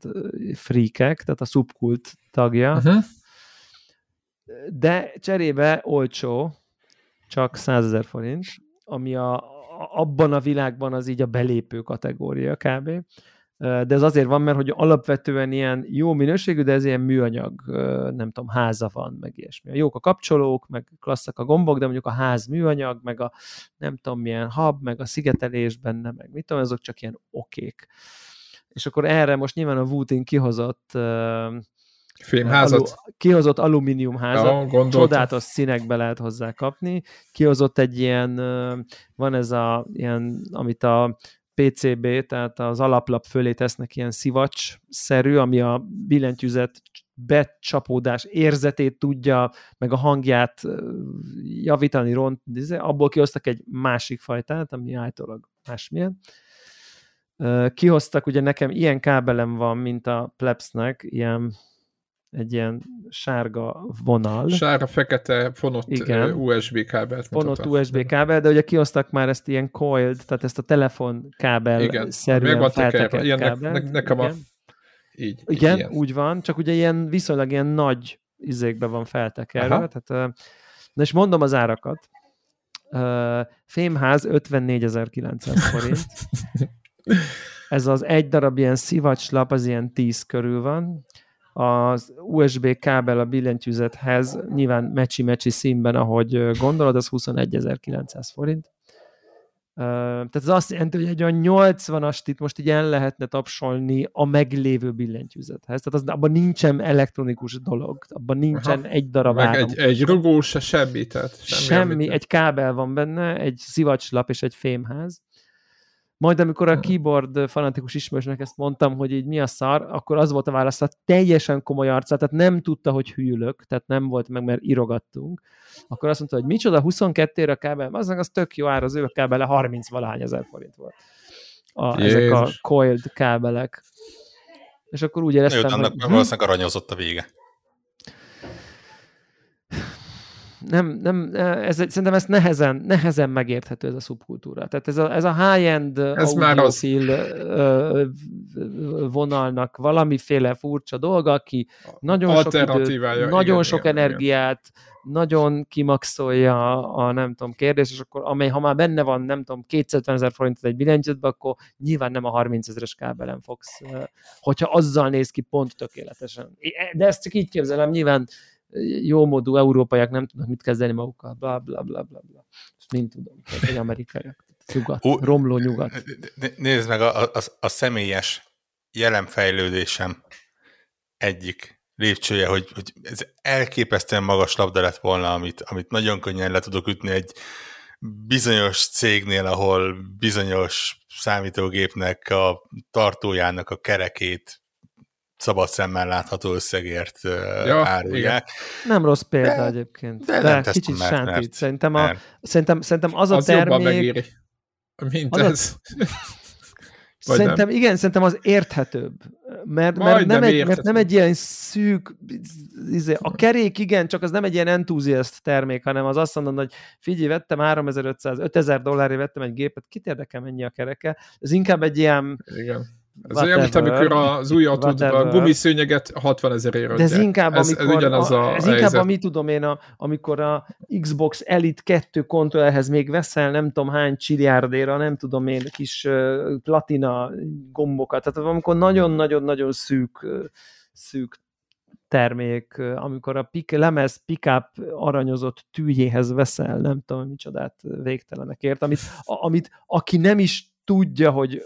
freakek, tehát a subkult tagja, uh-huh. de cserébe olcsó, csak 100 ezer forint, ami a, abban a világban az így a belépő kategória kb de ez azért van, mert hogy alapvetően ilyen jó minőségű, de ez ilyen műanyag, nem tudom, háza van, meg ilyesmi. Jók a kapcsolók, meg klasszak a gombok, de mondjuk a ház műanyag, meg a nem tudom milyen hab, meg a szigetelés benne, meg mit tudom, azok csak ilyen okék. És akkor erre most nyilván a Wooting kihozott Filmházat? Alu, kihozott alumíniumházat, ja, csodálatos színekbe lehet hozzá kapni. Kihozott egy ilyen, van ez a, ilyen, amit a PCB, tehát az alaplap fölé tesznek ilyen szivacs-szerű, ami a billentyűzet becsapódás érzetét tudja, meg a hangját javítani, ront, abból kihoztak egy másik fajtát, ami általában másmilyen. Kihoztak, ugye nekem ilyen kábelem van, mint a Plebsnek, ilyen egy ilyen sárga vonal. Sárga-fekete fonott Igen. USB kábelt. Fonott USB kábel, de ugye kihoztak már ezt ilyen coiled, tehát ezt a telefon kábel Igen. szerűen feltekert ilyen, kábel. Ne, ne, nekem Igen. a... Így, Igen, így úgy van, csak ugye ilyen viszonylag ilyen nagy izékbe van feltekerve. Tehát, na és mondom az árakat. Fémház 54.900 forint. Ez az egy darab ilyen szivacslap, az ilyen 10 körül van az USB kábel a billentyűzethez nyilván mecsi-mecsi színben, ahogy gondolod, az 21.900 forint. Tehát ez azt jelenti, hogy egy olyan 80-ast itt most így el lehetne tapsolni a meglévő billentyűzethez. Tehát az, abban nincsen elektronikus dolog, abban nincsen Aha. egy darab Meg áram. Egy, egy rugó se semmi, tehát semmi. semmi egy kábel van benne, egy szivacslap és egy fémház. Majd amikor a keyboard fanatikus ismerősnek ezt mondtam, hogy így mi a szar, akkor az volt a válasz, hogy teljesen komoly arca, tehát nem tudta, hogy hűlök, tehát nem volt meg, mert irogattunk. Akkor azt mondta, hogy micsoda, 22-re a kábel, az, az tök jó ár, az ő a kábele 30 valahány ezer forint volt. A, ezek a coiled kábelek. És akkor úgy éreztem, Jött, annak hogy... valószínűleg aranyozott a vége nem, nem, ez, szerintem ez nehezen, nehezen megérthető ez a szubkultúra. Tehát ez a, ez a high-end ez audiofil az... vonalnak valamiféle furcsa dolga, aki nagyon sok időt, nagyon igen, sok igen, energiát, igen. nagyon kimaxolja a, a nem tudom kérdés, és akkor amely, ha már benne van, nem tudom, 250 ezer forintot egy billentyűzetbe, akkor nyilván nem a 30 ezeres kábelen fogsz, hogyha azzal néz ki pont tökéletesen. De ezt csak így képzelem, nyilván jómódú európaiak nem tudnak mit kezdeni magukkal, bla bla bla bla bla. Ezt mind tudom, egy amerikaiak. Nyugat, uh, romló nyugat. Nézd meg, a, a, a személyes jelenfejlődésem egyik lépcsője, hogy, hogy ez elképesztően magas labda lett volna, amit, amit nagyon könnyen le tudok ütni egy bizonyos cégnél, ahol bizonyos számítógépnek a tartójának a kerekét szabad szemmel látható összegért ja, árulják. Igen. Nem rossz példa de, egyébként. De, de nem kicsit mert, sántít. Mert, szerintem, a, szerintem, szerintem az, az a termék... megéri, mint az ez. A, szerintem nem. igen, szerintem az érthetőbb. Mert, mert, nem, egy, mert nem egy ilyen szűk, izé, a kerék igen, csak az nem egy ilyen entuziast termék, hanem az azt mondod, hogy figyelj, vettem 3500, 5000 dollárért vettem egy gépet, kit érdekel mennyi a kereke? Ez inkább egy ilyen igen ez olyan, mint amikor az új autódban a gumiszőnyeget 60 ezerért De ez inkább, ez, amikor, ez, a, ez inkább a, mit tudom én, a, amikor a Xbox Elite 2 kontrollerhez még veszel nem tudom hány csiliárdéra, nem tudom én, kis platina gombokat, tehát amikor nagyon-nagyon-nagyon szűk, szűk termék, amikor a pik, lemez pickup aranyozott tűjéhez veszel, nem tudom micsodát végtelenekért, amit, amit aki nem is tudja, hogy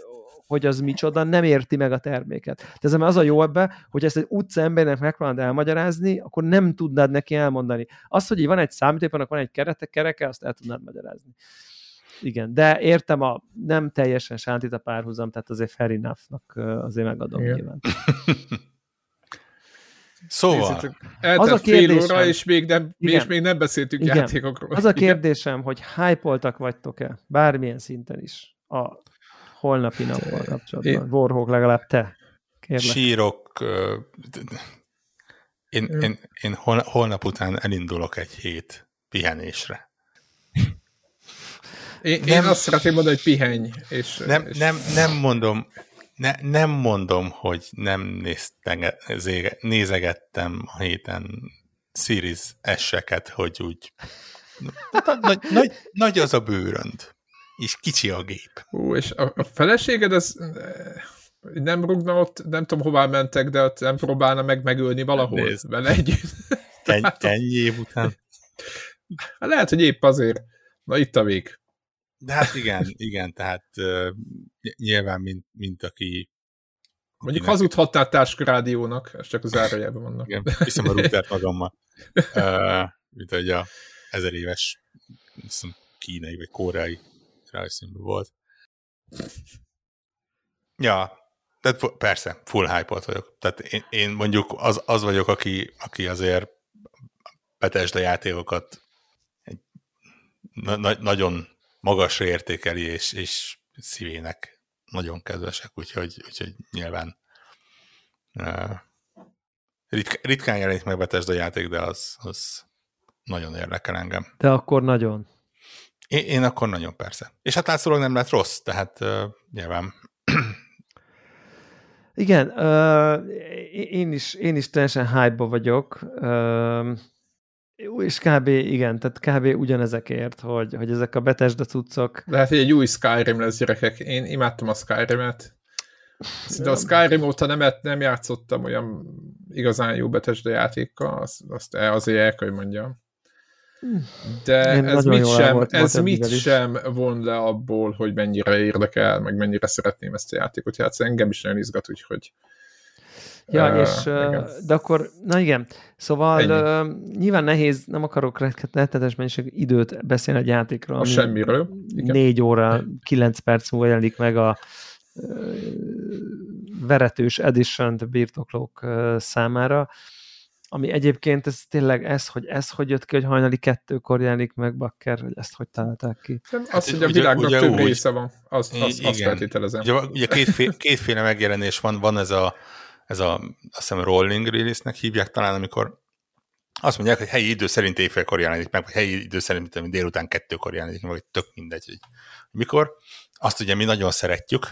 hogy az micsoda, nem érti meg a terméket. De ez az a jó ebbe, hogy ezt egy utca embernek megpróbálod elmagyarázni, akkor nem tudnád neki elmondani. Az, hogy így van egy számítép, annak van egy kerete, kereke, azt el tudnád magyarázni. Igen, de értem a nem teljesen sántít a párhuzam, tehát azért fair enough-nak azért megadom Igen. nyilván. Szóval. az a kérdésem, fél óra, és még nem, igen, és még nem beszéltünk igen, játékokról. Az a kérdésem, igen. hogy hype vagytok-e, bármilyen szinten is, a holnapi nappal kapcsolatban. Én... Warhawk legalább te. Kérlek. Sírok. Én, én, én holnap után elindulok egy hét pihenésre. Én, nem, én azt szeretném mondani, hogy pihenj. És, nem, és... nem, nem mondom, ne, nem mondom, hogy nem néztege, nézegettem a héten Series S-eket, hogy úgy nagy, nagy, nagy az a bőrönd és kicsi a gép. Ú, és a, a feleséged az eh, nem rúgna ott, nem tudom hová mentek, de ott nem próbálna meg megölni valahol Nézd. vele együtt. Ennyi, ennyi év után. Hát lehet, hogy épp azért. Na itt a vég. De hát igen, igen, tehát uh, nyilván, mint, mint aki Mondjuk hazudhattál táskarádiónak, ez csak az zárójelben vannak. Igen, viszem a routert magammal. Uh, mint hogy a ezer éves kínai vagy koreai rajzszínben volt. Ja, tehát persze, full hype vagyok. Tehát én, én mondjuk az, az vagyok, aki, aki azért Bethesda játékokat egy na, na, nagyon magasra értékeli, és, és szívének nagyon kedvesek, úgyhogy, úgyhogy nyilván uh, ritk, ritkán jelenik meg Bethesda játék, de az, az nagyon érdekel engem. De akkor nagyon. Én, én akkor nagyon persze. És hát látszólag nem lett rossz, tehát uh, nyilván igen, uh, én, is, én is teljesen hype vagyok, uh, és kb. igen, tehát kb. ugyanezekért, hogy, hogy ezek a Bethesda cuccok. Lehet, hogy egy új Skyrim lesz, gyerekek. Én imádtam a Skyrim-et. De a Skyrim óta nem, nem játszottam olyan igazán jó Bethesda játékkal, azt, azt azért el kell, hogy mondjam. De Én ez mit sem, volt, ez mit sem von le abból, hogy mennyire érdekel, meg mennyire szeretném ezt a játékot játszani. Engem is nagyon izgat, úgyhogy Ja, uh, és, igen. de akkor, na igen, szóval uh, nyilván nehéz, nem akarok rettenetes mennyiség időt beszélni egy játékról. A semmiről. Igen. Négy óra, kilenc perc múlva jelenik meg a uh, veretős edition birtoklók uh, számára ami egyébként ez tényleg ez, hogy ez hogy jött ki, hogy hajnali kettőkor jelenik meg Bakker, hogy ezt hogy találták ki. Az, hát, hogy a világnak ugye, több úgy, része van, azt, azt, azt feltételezem. Ugye, ugye kétféle, kétféle megjelenés van, van ez a, ez a azt hiszem rolling release-nek hívják talán, amikor azt mondják, hogy helyi idő szerint éjfélkor jelenik meg, vagy helyi idő szerint délután kettőkor jelenik meg, vagy tök mindegy, hogy mikor. Azt ugye mi nagyon szeretjük,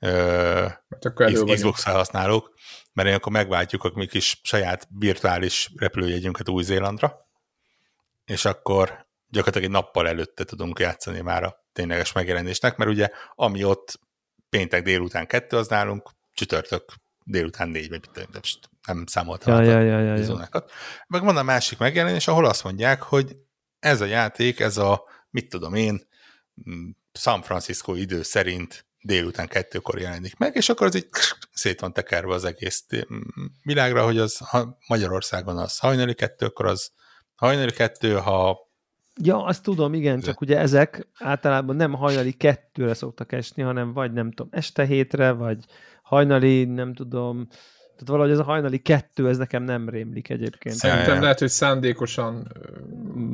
uh, Xbox felhasználók, mert akkor megváltjuk a mi kis saját virtuális repülőjegyünket Új-Zélandra, és akkor gyakorlatilag egy nappal előtte tudunk játszani már a tényleges megjelenésnek, mert ugye ami ott péntek délután kettő, az nálunk csütörtök délután négy, vagy nem számoltam ja, ja, ja, ja, ja. Meg van a másik megjelenés, ahol azt mondják, hogy ez a játék, ez a, mit tudom én, mm, San Francisco idő szerint délután kettőkor jelenik meg, és akkor az így szét van tekerve az egész világra, hogy az ha Magyarországon az hajnali kettőkor az hajnali kettő, ha Ja, azt tudom, igen, csak ugye ezek általában nem hajnali kettőre szoktak esni, hanem vagy nem tudom, este hétre, vagy hajnali, nem tudom, tehát valahogy ez a hajnali kettő, ez nekem nem rémlik egyébként. Szerintem lehet, hogy szándékosan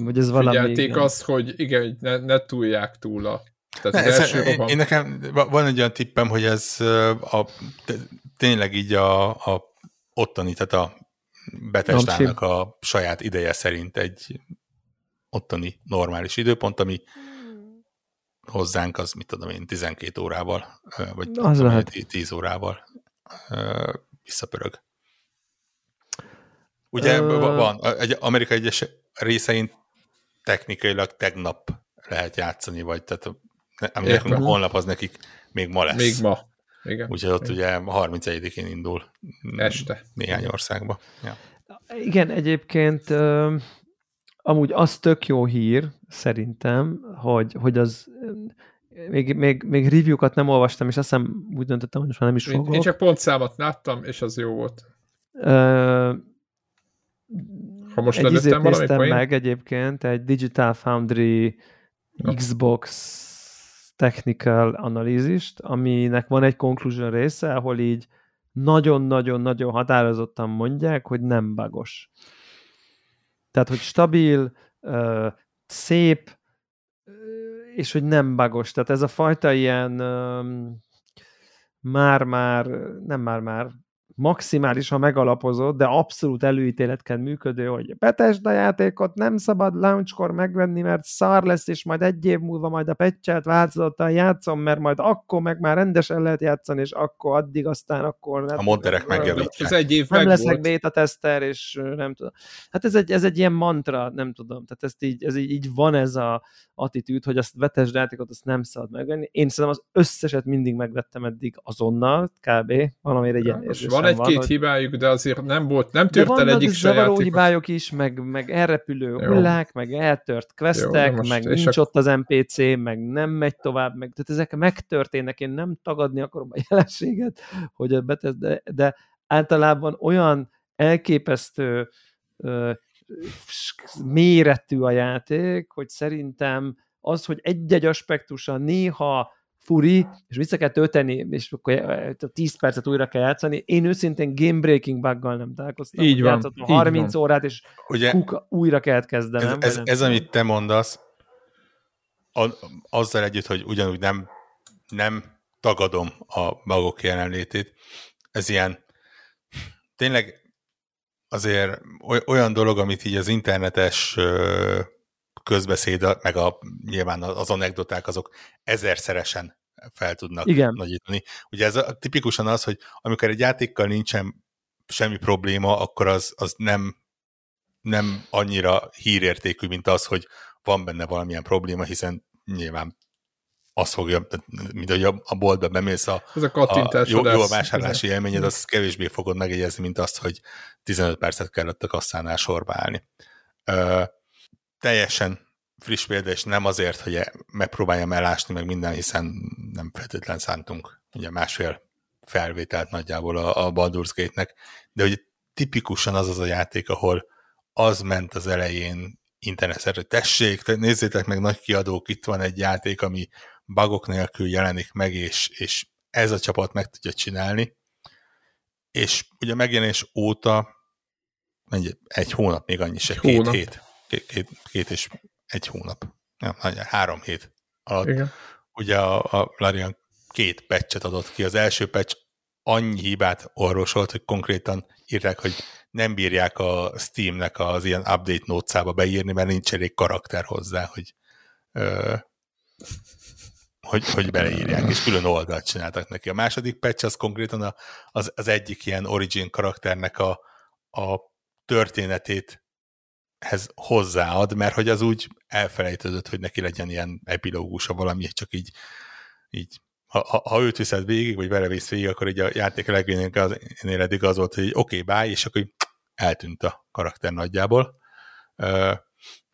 hogy ez valami, figyelték igen. azt, hogy igen, hogy ne, ne túlják túl a tehát ne, első én, én nekem van egy olyan tippem, hogy ez a, tényleg így a, a ottani, tehát a Betesdának a saját ideje szerint egy ottani normális időpont, ami hozzánk az, mit tudom én, 12 órával, vagy az lehet. 10 órával visszapörög. Ugye uh... van, egy Amerika egyes részein technikailag tegnap lehet játszani, vagy tehát Emlékszem, nekünk a honlap az nekik még ma lesz. Még ma. Igen. Úgyhogy ott ugye 31-én indul. Este. Néhány országba. Ja. Igen, egyébként amúgy az tök jó hír, szerintem, hogy, hogy az még, még, még review-kat nem olvastam, és azt hiszem úgy döntöttem, hogy most már nem is fogok. Én csak pontszámot láttam, és az jó volt. Uh, ha most egy néztem meg egyébként, egy Digital Foundry. Xbox technical analízist, aminek van egy conclusion része, ahol így nagyon-nagyon-nagyon határozottan mondják, hogy nem bagos. Tehát, hogy stabil, szép, és hogy nem bagos. Tehát ez a fajta ilyen már-már, nem már-már, maximálisan megalapozott, de abszolút előítéletken működő, hogy Bethesda játékot nem szabad launchkor megvenni, mert szar lesz, és majd egy év múlva majd a peccselt változattal játszom, mert majd akkor meg már rendesen lehet játszani, és akkor addig aztán akkor... A modderek megjavítják. Ez egy év Nem leszek beta tester, és nem tudom. Hát ez egy, ez egy ilyen mantra, nem tudom. Tehát ezt így, ez így, így van ez a attitűd, hogy azt Bethesda játékot azt nem szabad megvenni. Én szerintem az összeset mindig megvettem eddig azonnal, kb. Valamire egy ilyen van egy-két hogy... hibájuk, de azért nem volt, nem tört el egyik se játékot. hibájuk is, meg, meg elrepülő Jó. hullák, meg eltört questek, Jó, meg nincs a... ott az NPC, meg nem megy tovább, meg, tehát ezek megtörténnek, én nem tagadni akarom a jelenséget, hogy a betesz, de, de általában olyan elképesztő ö, méretű a játék, hogy szerintem az, hogy egy-egy aspektusa néha furi, és vissza kell tölteni, és akkor 10 percet újra kell játszani. Én őszintén game breaking buggal nem találkoztam. Így van. Így 30 van. órát, és Ugye, kuka, újra kellett kezdenem. Ez, ez, ez amit te mondasz, a, azzal együtt, hogy ugyanúgy nem, nem tagadom a magok jelenlétét, ez ilyen tényleg azért olyan dolog, amit így az internetes közbeszéd, meg a, nyilván az anekdoták, azok ezerszeresen fel tudnak Igen. nagyítani. Ugye ez a, tipikusan az, hogy amikor egy játékkal nincsen semmi probléma, akkor az, az nem, nem annyira hírértékű, mint az, hogy van benne valamilyen probléma, hiszen nyilván azt fogja, mint hogy a, a boltba bemész, a, Ez a, a jó, jó a vásárlási ez élményed, azt kevésbé fogod megjegyezni, mint azt, hogy 15 percet kellett a kasszánál sorba állni. Teljesen friss példa, és nem azért, hogy megpróbáljam elásni meg minden, hiszen nem feltétlen szántunk ugye másfél felvételt nagyjából a, a Baldur's Gate-nek, de hogy tipikusan az az a játék, ahol az ment az elején internetre, hogy tessék, nézzétek meg nagy kiadók, itt van egy játék, ami bugok nélkül jelenik meg, és, és ez a csapat meg tudja csinálni. És ugye megjelenés óta egy, egy hónap még annyi se, két hónap. hét, két, két, két és egy hónap, nem, három hét alatt. Igen. Ugye a, a Larian két patchet adott ki. Az első patch annyi hibát orvosolt, hogy konkrétan írják, hogy nem bírják a Steamnek az ilyen update notes beírni, mert nincs elég karakter hozzá, hogy ö, hogy, hogy beleírják, és külön oldalt csináltak neki. A második patch az konkrétan a, az, az egyik ilyen origin karakternek a, a történetét hez hozzáad, mert hogy az úgy elfelejtődött, hogy neki legyen ilyen epilógusa valami, csak így, így ha, ha, ha őt viszed végig, vagy belevész végig, akkor így a játék legvégén az, eddig az volt, hogy oké, okay, és akkor így eltűnt a karakter nagyjából.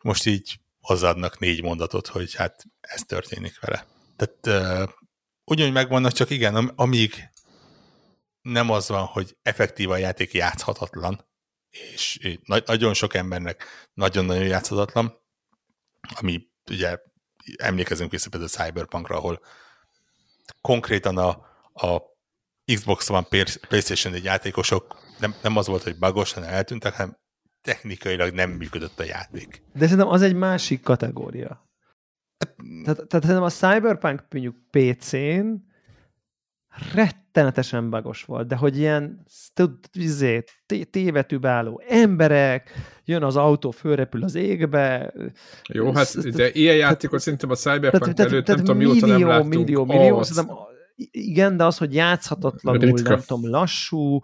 Most így hozzáadnak négy mondatot, hogy hát ez történik vele. Tehát ugyanúgy megvannak, csak igen, amíg nem az van, hogy effektív a játék játszhatatlan, és na- nagyon sok embernek nagyon-nagyon játszhatatlan, ami ugye emlékezünk vissza például a Cyberpunkra, ahol konkrétan a, a Xbox One PlayStation egy játékosok nem, nem az volt, hogy bagos, hanem eltűntek, hanem technikailag nem működött a játék. De szerintem az egy másik kategória. Tehát, tehát a Cyberpunk mondjuk PC-n rettenetesen bagos volt, de hogy ilyen izé, tévetűbáló emberek, jön az autó, fölrepül az égbe. Jó, hát de ilyen játékot szerintem a Cyberpunk előtt nem tudom, mióta nem láttunk. Millió, millió, szerintem igen, de az, hogy játszhatatlanul, nem tudom, lassú,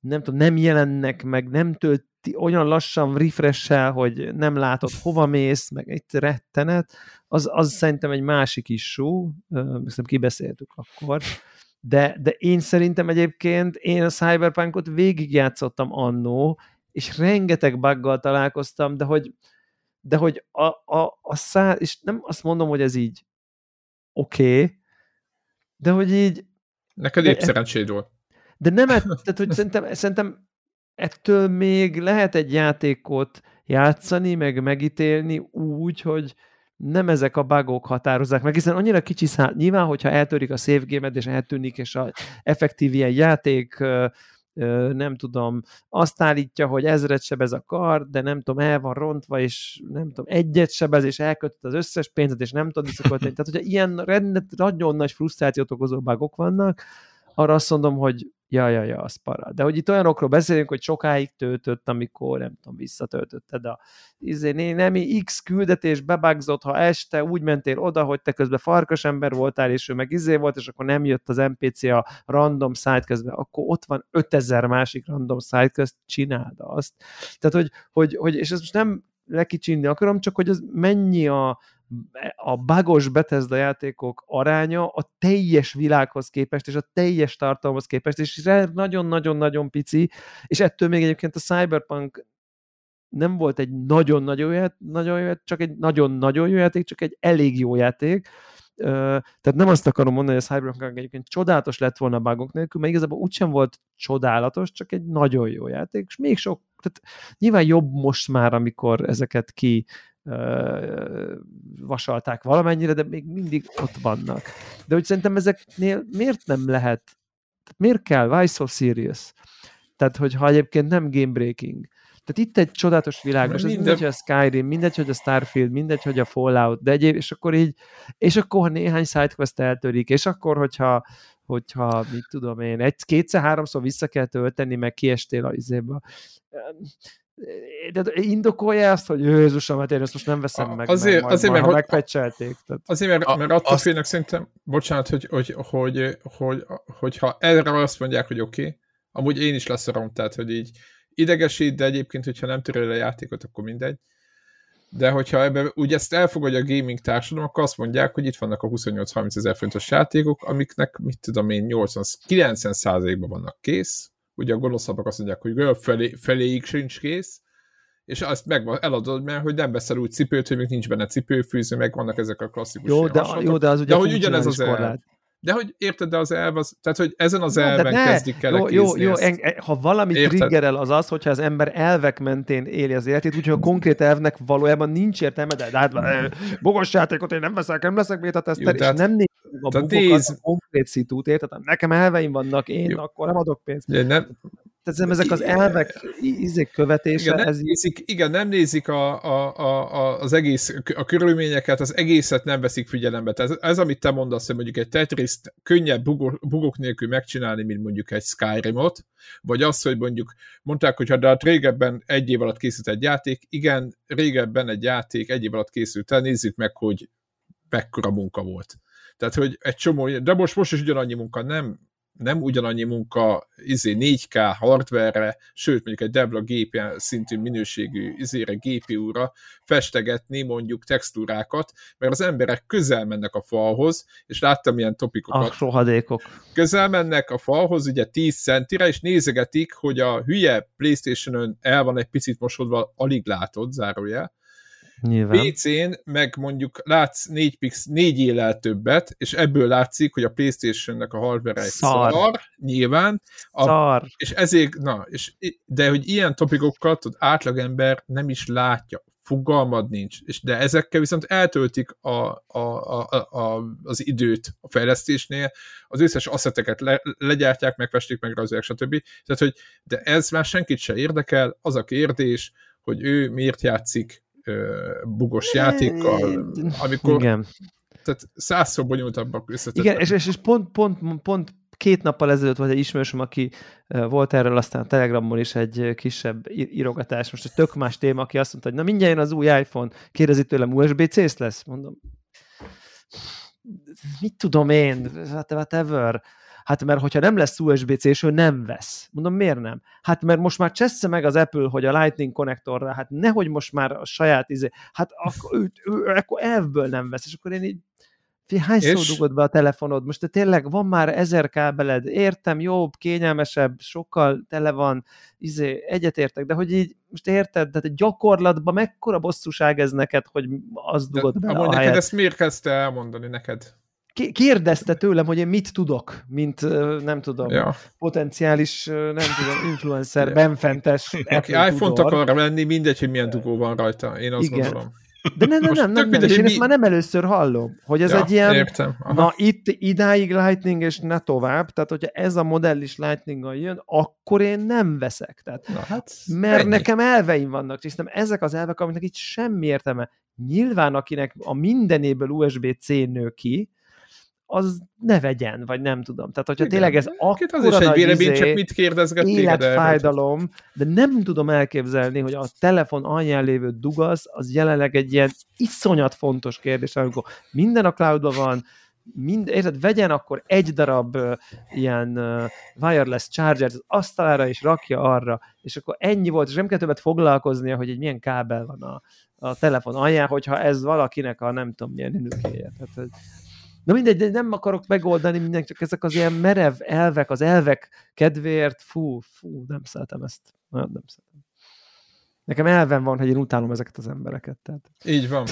nem tudom, nem jelennek meg, nem tölt olyan lassan refresh hogy nem látod hova mész, meg egy rettenet, az, az szerintem egy másik issue, szerintem kibeszéltük akkor, de, de én szerintem egyébként én a Cyberpunkot végigjátszottam annó, és rengeteg buggal találkoztam, de hogy, de hogy a, a, a szá, és nem azt mondom, hogy ez így oké, okay, de hogy így... Neked épp szerencséd volt. De nem, tehát hogy szerintem, szerintem ettől még lehet egy játékot játszani, meg megítélni úgy, hogy nem ezek a bugok határozzák meg, hiszen annyira kicsi szám, nyilván, hogyha eltörik a save és eltűnik, és a effektív ilyen játék nem tudom, azt állítja, hogy ezret sebez a kar, de nem tudom, el van rontva, és nem tudom, egyet sebez, és elkötött az összes pénzet, és nem tud visszakölteni. Tehát, hogyha ilyen rendet, nagyon nagy frusztrációt okozó bugok vannak, arra azt mondom, hogy ja, ja, ja, az para. De hogy itt olyanokról beszélünk, hogy sokáig töltött, amikor, nem tudom, visszatöltötted a izé, nem X küldetés bebagzott, ha este úgy mentél oda, hogy te közben farkas ember voltál, és ő meg izé volt, és akkor nem jött az NPC a random site közben, akkor ott van 5000 másik random site közt, csináld azt. Tehát, hogy, hogy, hogy és ez most nem lekicsinni akarom, csak hogy ez mennyi a, a bagos Bethesda játékok aránya a teljes világhoz képest, és a teljes tartalomhoz képest, és nagyon-nagyon-nagyon pici, és ettől még egyébként a Cyberpunk nem volt egy nagyon-nagyon jó, nagyon jó, csak egy nagyon-nagyon jó játék, csak egy elég jó játék, tehát nem azt akarom mondani, hogy a Cyberpunk egyébként csodálatos lett volna bugok nélkül, mert igazából úgysem volt csodálatos, csak egy nagyon jó játék, és még sok, tehát nyilván jobb most már, amikor ezeket ki vasalták valamennyire, de még mindig ott vannak. De hogy szerintem ezeknél miért nem lehet, miért kell, why so serious? Tehát, hogyha egyébként nem game breaking, tehát itt egy csodálatos világ, most minden... mindegy, hogy a Skyrim, mindegy, hogy a Starfield, mindegy, hogy a Fallout, de egyéb, és akkor így, és akkor ha néhány sidequest eltörik, és akkor, hogyha hogyha, mit tudom én, egy, kétszer, háromszor vissza kell tölteni, meg kiestél a izébe. De indokolja azt, hogy Jézusom, hát én ezt most nem veszem meg, azért, majd, azért, majd, mert, megpecselték. Tehát. Azért, mert, a, mert attól azt... félnek szerintem, bocsánat, hogy, hogy, hogy, hogy, hogy, ha erre azt mondják, hogy oké, okay, amúgy én is leszarom, tehát, hogy így idegesít, de egyébként, hogyha nem töröl a játékot, akkor mindegy. De hogyha ebbe úgy ezt elfogadja a gaming társadalom, akkor azt mondják, hogy itt vannak a 28-30 ezer fontos játékok, amiknek, mit tudom én, 80-90 ban vannak kész. Ugye a gonoszabbak azt mondják, hogy felé, feléig sincs kész, és azt meg eladod, mert hogy nem veszel úgy cipőt, hogy még nincs benne cipőfűző, meg vannak ezek a klasszikus Jó, de, jó, de az ugye de hogy ugyanez az korlát. De hogy érted, de az elv az, tehát hogy ezen az elven ne, kezdik el jó, jó, jó, en, ha valami érted? triggerel az az, hogyha az ember elvek mentén éli az életét, úgyhogy a konkrét elvnek valójában nincs értelme, de hát bogos játékot én nem veszek, nem leszek beta teszter, és nem nézem a bugokat, néz... a konkrét szitút, érted? Nekem elveim vannak, én jó. akkor nem adok pénzt. Ja, nem, tehát ezek az elvek izék követése. Igen, nem, ez nézik, igen, nem nézik a, a, a, az egész, a körülményeket, az egészet nem veszik figyelembe. Tehát ez, ez amit te mondasz, hogy mondjuk egy tetris könnyebb bugok, bugok nélkül megcsinálni, mint mondjuk egy Skyrimot, vagy az, hogy mondjuk mondták, hogy ha de hát régebben egy év alatt készült egy játék, igen, régebben egy játék egy év alatt készült el, nézzük meg, hogy mekkora munka volt. Tehát, hogy egy csomó, de most, most is ugyanannyi munka, nem nem ugyanannyi munka izé 4K hardware sőt mondjuk egy Debla gép szintű minőségű izére GPU-ra festegetni mondjuk textúrákat, mert az emberek közel mennek a falhoz, és láttam ilyen topikokat. Ah, rohadékok. Közel mennek a falhoz, ugye 10 centire, és nézegetik, hogy a hülye Playstation-ön el van egy picit mosodva, alig látod, zárójel, Nyilván. PC-n meg mondjuk látsz 4, pix, 4 élel többet, és ebből látszik, hogy a Playstation-nek a hardware egy szar, szar nyilván. A, szar. És ezért, na, és, de hogy ilyen topikokat az átlagember nem is látja, fogalmad nincs, és de ezekkel viszont eltöltik a, a, a, a, az időt a fejlesztésnél, az összes asszeteket le, legyártják, megfestik, megrajzolják, stb. Tehát, hogy de ez már senkit se érdekel, az a kérdés, hogy ő miért játszik bugos játékkal, amikor Igen. tehát százszor bonyolultabbak összetett. Igen, és, és, és pont, pont, pont két nappal ezelőtt volt egy ismerősöm, aki volt erről aztán a Telegramon is egy kisebb írogatás, most egy tök más téma, aki azt mondta, hogy na mindjárt jön az új iPhone, kérdezi tőlem, USB-C lesz? Mondom, mit tudom én, whatever. Hát mert hogyha nem lesz USB-C, és ő nem vesz. Mondom, miért nem? Hát mert most már csessze meg az Apple, hogy a Lightning konnektorra, hát nehogy most már a saját izé, hát akkor, ő, ő, akkor elvből nem vesz, és akkor én így hányszor és... dugod be a telefonod? Most te tényleg van már ezer kábeled, értem, jobb, kényelmesebb, sokkal tele van, izé, egyetértek, de hogy így, most érted, de gyakorlatban mekkora bosszúság ez neked, hogy azt dugod be a neked ezt miért kezdte elmondani neked? Kérdezte tőlem, hogy én mit tudok, mint nem tudom, ja. potenciális, nem tudom, influencer, ja. benfentes. Aki iPhone-t akar venni, mindegy, hogy milyen dugó van rajta, én azt Igen. gondolom. De nem, nem, nem, nem, nem, és én mi... ezt már nem először hallom, hogy ez ja, egy ilyen, értem. na itt idáig Lightning, és ne tovább, tehát hogyha ez a modell is lightning jön, akkor én nem veszek. Tehát, na, hát, mert ennyi. nekem elveim vannak, és nem ezek az elvek, amiknek itt semmi értelme. Nyilván, akinek a mindenéből USB-C nő ki, az ne vegyen, vagy nem tudom. Tehát, hogyha Igen. tényleg ez akkora az is egy vélemény, izé, csak mit kérdezget életfájdalom, de nem tudom elképzelni, hogy a telefon alján lévő dugasz, az jelenleg egy ilyen iszonyat fontos kérdés, amikor minden a cloudban van, mind, érted, vegyen akkor egy darab uh, ilyen uh, wireless charger az asztalára, és rakja arra, és akkor ennyi volt, és nem kell többet foglalkoznia, hogy egy milyen kábel van a, a telefon alján, hogyha ez valakinek a nem tudom milyen ünükéje. Tehát, Na mindegy, de nem akarok megoldani mindenki, csak ezek az ilyen merev elvek, az elvek kedvéért, fú, fú, nem szeretem ezt. Nem, nem szeretem. Nekem elven van, hogy én utálom ezeket az embereket. Tehát. Így van.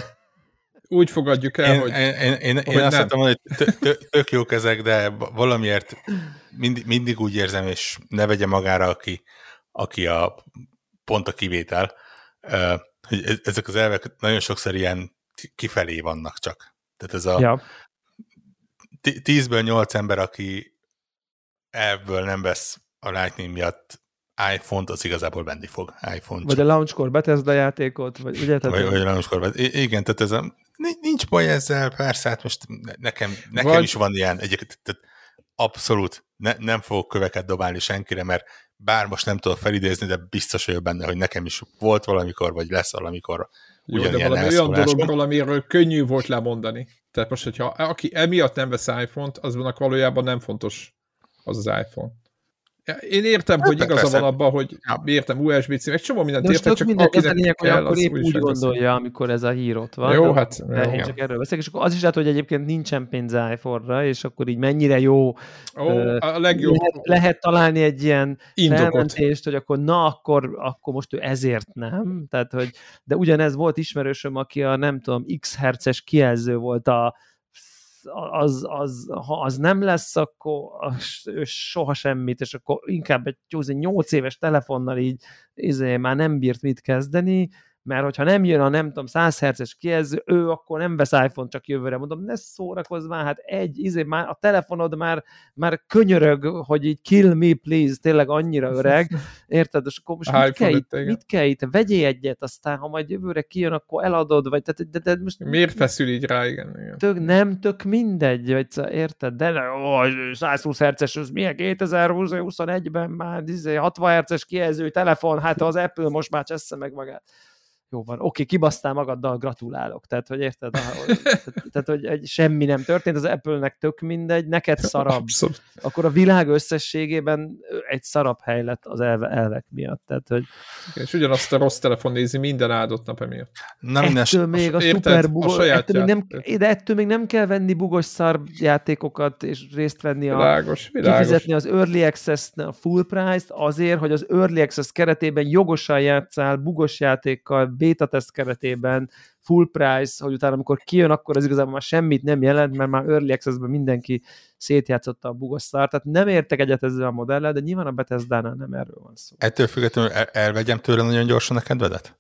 Úgy fogadjuk el, én, hogy... Én, én, én, hogy én azt mondtam, hogy tök jók ezek, de valamiért mindig, mindig úgy érzem, és ne vegye magára, aki, aki a pont a kivétel, hogy ezek az elvek nagyon sokszor ilyen kifelé vannak csak. Tehát ez a ja. Tízből nyolc ember, aki elvből nem vesz a Lightning miatt iPhone-t, az igazából venni fog iPhone-t. Vagy a launchkor Bethesda játékot, vagy ugye? Tehát vagy, vagy a launchkor, igen, tehát ez a, nincs baj ezzel, persze, hát most nekem, nekem vagy... is van ilyen, egyébként tehát abszolút ne, nem fogok köveket dobálni senkire, mert bár most nem tudok felidézni, de biztos vagyok benne, hogy nekem is volt valamikor, vagy lesz valamikor Jó, de valami olyan dologról, amiről könnyű volt lemondani. Tehát most, hogyha aki emiatt nem vesz iPhone-t, az vannak valójában nem fontos az az iPhone. Én értem, hát, hogy igaza persze. van abban, hogy értem USB-C, egy csomó mindent De értek, csak minden, akinek az lényeg, hogy akkor épp úgy gondolja, amikor ez a hír ott van. Jó, hát. Jó. Én csak erről beszélek, és akkor az is lehet, hogy egyébként nincsen pénz iPhone-ra, és akkor így mennyire jó Ó, a legjobb. Lehet, lehet találni egy ilyen Indokot. felmentést, hogy akkor na, akkor, akkor most ő ezért nem. Tehát, hogy, de ugyanez volt ismerősöm, aki a nem tudom, X herces kijelző volt a az, az, ha az nem lesz, akkor az, ő soha semmit, és akkor inkább egy 8 éves telefonnal így izé, már nem bírt mit kezdeni, mert hogyha nem jön a nem tudom 100 Hz-es kijelző, ő akkor nem vesz iPhone csak jövőre. Mondom, ne szórakozz már, hát egy, izé, már a telefonod már, már könyörög, hogy így kill me please, tényleg annyira öreg, érted? És akkor most mit kell, itt, mit kell itt? Vegyél egyet, aztán ha majd jövőre kijön, akkor eladod, vagy tehát, de, de most... Miért feszül így rá, igen, igen. Tök, nem, tök mindegy, vagy érted? De ó, 120 Hz-es, az milyen 2021-ben már 60 izé, Hz-es kijelző telefon, hát az Apple most már csessze meg magát jó van, oké, kibasztál magaddal, gratulálok. Tehát, hogy érted, tehát, tehát, hogy egy, semmi nem történt, az Apple-nek tök mindegy, neked szarabb. Abszolút. Akkor a világ összességében egy szarabb hely lett az elve, elvek miatt. Tehát, hogy... Igen, és ugyanazt a rossz telefon nézi minden áldott nap emiatt. Na, ettől még a szuper bugos, ettől még nem, de ettől még nem kell venni bugos szar játékokat, és részt venni a világos, világos. kifizetni az Early access a full price-t azért, hogy az Early Access keretében jogosan játszál bugos játékkal, beta test keretében, full price, hogy utána amikor kijön, akkor az igazából már semmit nem jelent, mert már early access-ben mindenki szétjátszotta a bugos szart, tehát nem értek egyet ezzel a modellel, de nyilván a bethesda nem erről van szó. Ettől függetlenül el- elvegyem tőle nagyon gyorsan a kedvedet?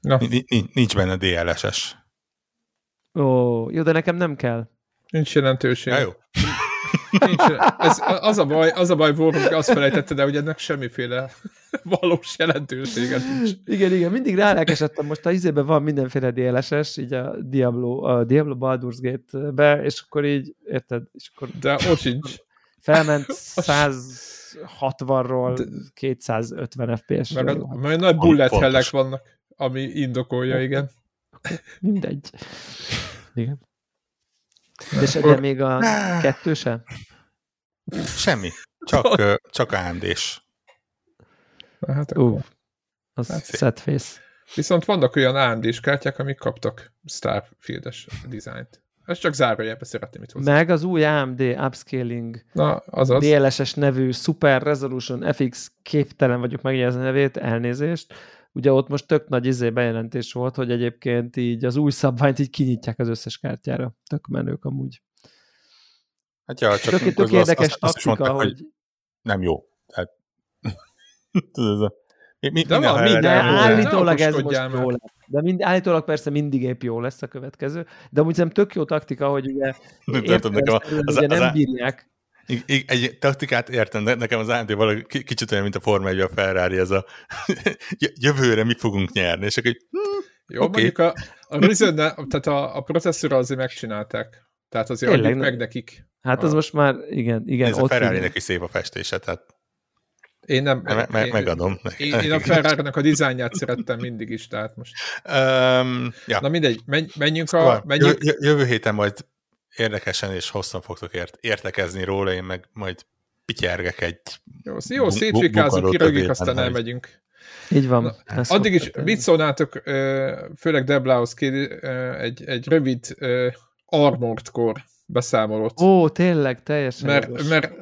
No. Nincs benne DLSS. Ó, jó, de nekem nem kell. Nincs jelentőség. Ja, jó. Nincs, ez, az, a baj, az a baj volt, hogy azt felejtette, de hogy ennek semmiféle valós jelentősége nincs. Igen, igen, mindig rálelkesedtem, most a izében van mindenféle DLSS, így a Diablo, a Diablo Baldur's Gate-be, és akkor így, érted? És akkor de ott sincs. Felment 160-ról 250 FPS-re. Mert, mert nagy bullet hellek vannak, ami indokolja, igen. Mindegy. Igen. De, de még a kettő sem? Semmi. Csak, csak AMD-s. Hát uh, az hát set face. Viszont vannak olyan AMD-s kártyák, amik kaptak Starfield-es dizájnt. Ez csak zárójelbe szeretném itt hozzá. Meg az új AMD Upscaling Na, azaz. DLSS nevű Super Resolution FX képtelen vagyok megjegyezni nevét, elnézést. Ugye ott most tök nagy izé bejelentés volt, hogy egyébként így az új szabványt így kinyitják az összes kártyára. Tök menők amúgy. Hát ja, csak tök, tök érdekes azt, taktika, azt mondták, hogy... hogy nem jó. Tehát... mi, mi, de van, minden, állítólag ez most jó lesz. De mind, állítólag persze mindig épp jó lesz a következő, de amúgy nem tök jó taktika, hogy ugye, értem, nekem az, az, ugye az, nem bírják, egy taktikát értem, de nekem az AMD valahogy kicsit olyan, mint a Forma 1 a Ferrari, ez a jövőre mi fogunk nyerni, és akkor hm, Jó, okay. mondjuk a, a Ryzen, tehát a, a processzor azért megcsinálták. Tehát azért Tényleg, adjuk meg nekik. Hát az most már, igen, igen. Ez a ferrari is szép a festése, tehát én nem... Me- me- megadom. Én, én a ferrari a dizájnját szerettem mindig is, tehát most... Um, ja. Na mindegy, menjünk a... Szóval menjünk... Jövő héten majd érdekesen és hosszan fogtok ért, értekezni róla, én meg majd pityergek egy... Jó, jó szétfikázunk, kirögjük, aztán elmegyünk. Így van. Na, addig is mit szólnátok, főleg Deblához egy, egy rövid Armored Core beszámolót? Ó, tényleg, teljesen Mert, mert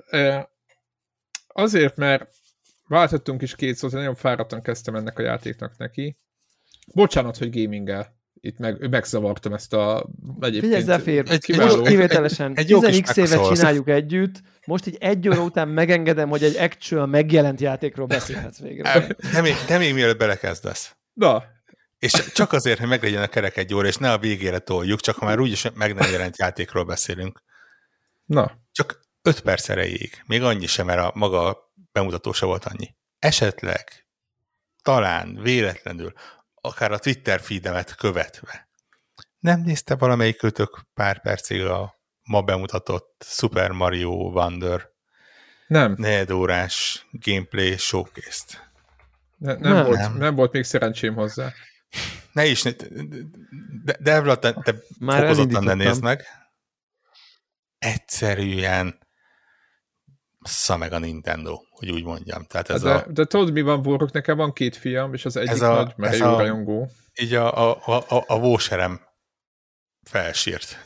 azért, mert váltottunk is két szót, nagyon fáradtan kezdtem ennek a játéknak neki. Bocsánat, hogy gaminggel itt meg, megzavartam ezt a egyébként Figyelj, Zephyr, egy, most kivételesen egy, egy, egy 10x évet csináljuk együtt, most így egy óra után megengedem, hogy egy actual megjelent játékról beszélhetsz végre. De még, de még mielőtt belekezdesz. Na. És csak azért, hogy meglegyen a kerek egy óra, és ne a végére toljuk, csak ha már úgyis meg nem jelent játékról beszélünk. Na. Csak 5 perc erejéig. Még annyi sem, mert a maga bemutató se volt annyi. Esetleg, talán, véletlenül, akár a Twitter feedemet követve. Nem nézte valamelyik kötök pár percig a ma bemutatott Super Mario Wonder nem. negyed órás gameplay showcase-t? Ne, nem, nem, volt, nem. nem volt még szerencsém hozzá. Ne is, de, de te, te Már fokozottan ne nézd meg. Egyszerűen szা meg a Nintendo, hogy úgy mondjam. Tehát ez de, a, de tudod, mi van, Borok? Nekem van két fiam, és az egyik ez a, nagy merejű rajongó. Így a, a, a, a vóserem felsírt.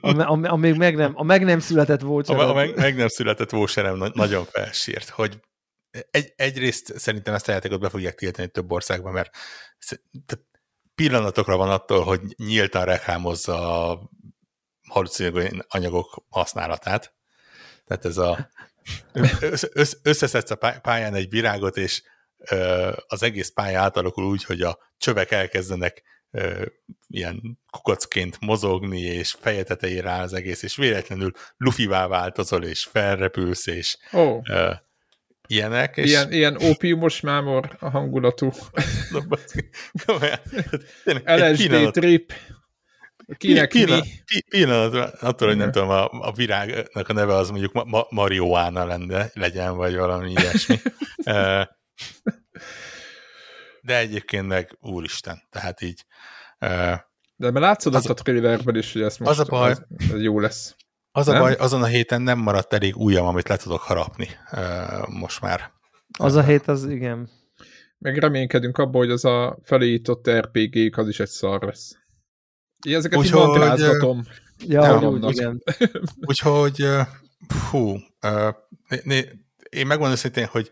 A, a, a, még meg nem, a meg nem született vóserem. A, a meg, meg nem született vóserem na, nagyon felsírt, hogy egy, egyrészt szerintem ezt a játékot be fogják tiltani több országban, mert pillanatokra van attól, hogy nyíltan reklámozza a halucinogén anyagok használatát. Tehát ez a össz, összeszedsz a pályán egy virágot, és az egész pálya átalakul úgy, hogy a csövek elkezdenek ilyen kukacként mozogni, és feje tetejére áll az egész, és véletlenül lufivá változol, és felrepülsz, és oh. ilyenek. És... Ilyen, ilyen ópiumos mámor a hangulatú. LSD trip. Kinek pillanat, mi? Pillanat, attól, hogy nem tudom, a, a virágnak a neve az mondjuk ma, marihuána lenne, legyen, vagy valami ilyesmi. De egyébként meg úristen, tehát így... De mert látszod az, a trailerben is, hogy ez most az a baj, ez, jó lesz. Az nem? a baj, azon a héten nem maradt elég újam, amit le tudok harapni most már. Az a hét, az igen. Meg reménykedünk abban, hogy az a felított RPG-k az is egy szar lesz. Én ezeket úgy, így mantrázgatom. Ja, úgy, igen. Úgyhogy, hú, né, né, én megmondom szintén, hogy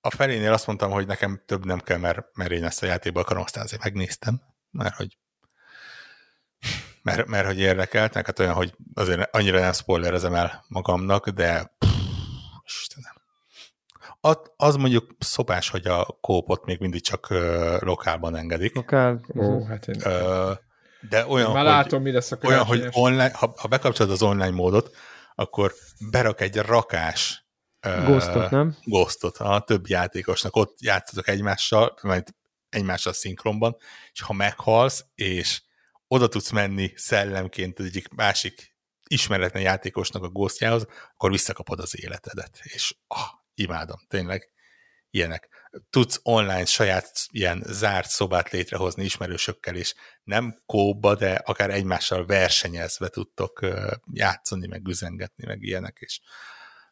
a felénél azt mondtam, hogy nekem több nem kell, mert, mert én ezt a játékba akarom, aztán azért megnéztem, mert hogy mert, mert hogy érdekelt, hát olyan, hogy azért annyira nem spoilerezem el magamnak, de pff, Istenem. Az mondjuk szopás, hogy a kópot még mindig csak uh, lokálban engedik. Lokál. Ó, hát én... Uh, de olyan, Már hogy, látom, mi lesz a olyan, hogy online, ha, ha bekapcsolod az online módot, akkor berak egy rakás Ghostot, nem? Ghostot a több játékosnak. Ott játszatok egymással, majd egymással szinkronban, és ha meghalsz, és oda tudsz menni szellemként az egyik másik ismeretlen játékosnak a ghostjához, akkor visszakapod az életedet. És ah, imádom, tényleg ilyenek. Tudsz online saját ilyen zárt szobát létrehozni ismerősökkel, és nem kóba, de akár egymással versenyezve tudtok játszani, meg üzengetni, meg ilyenek, és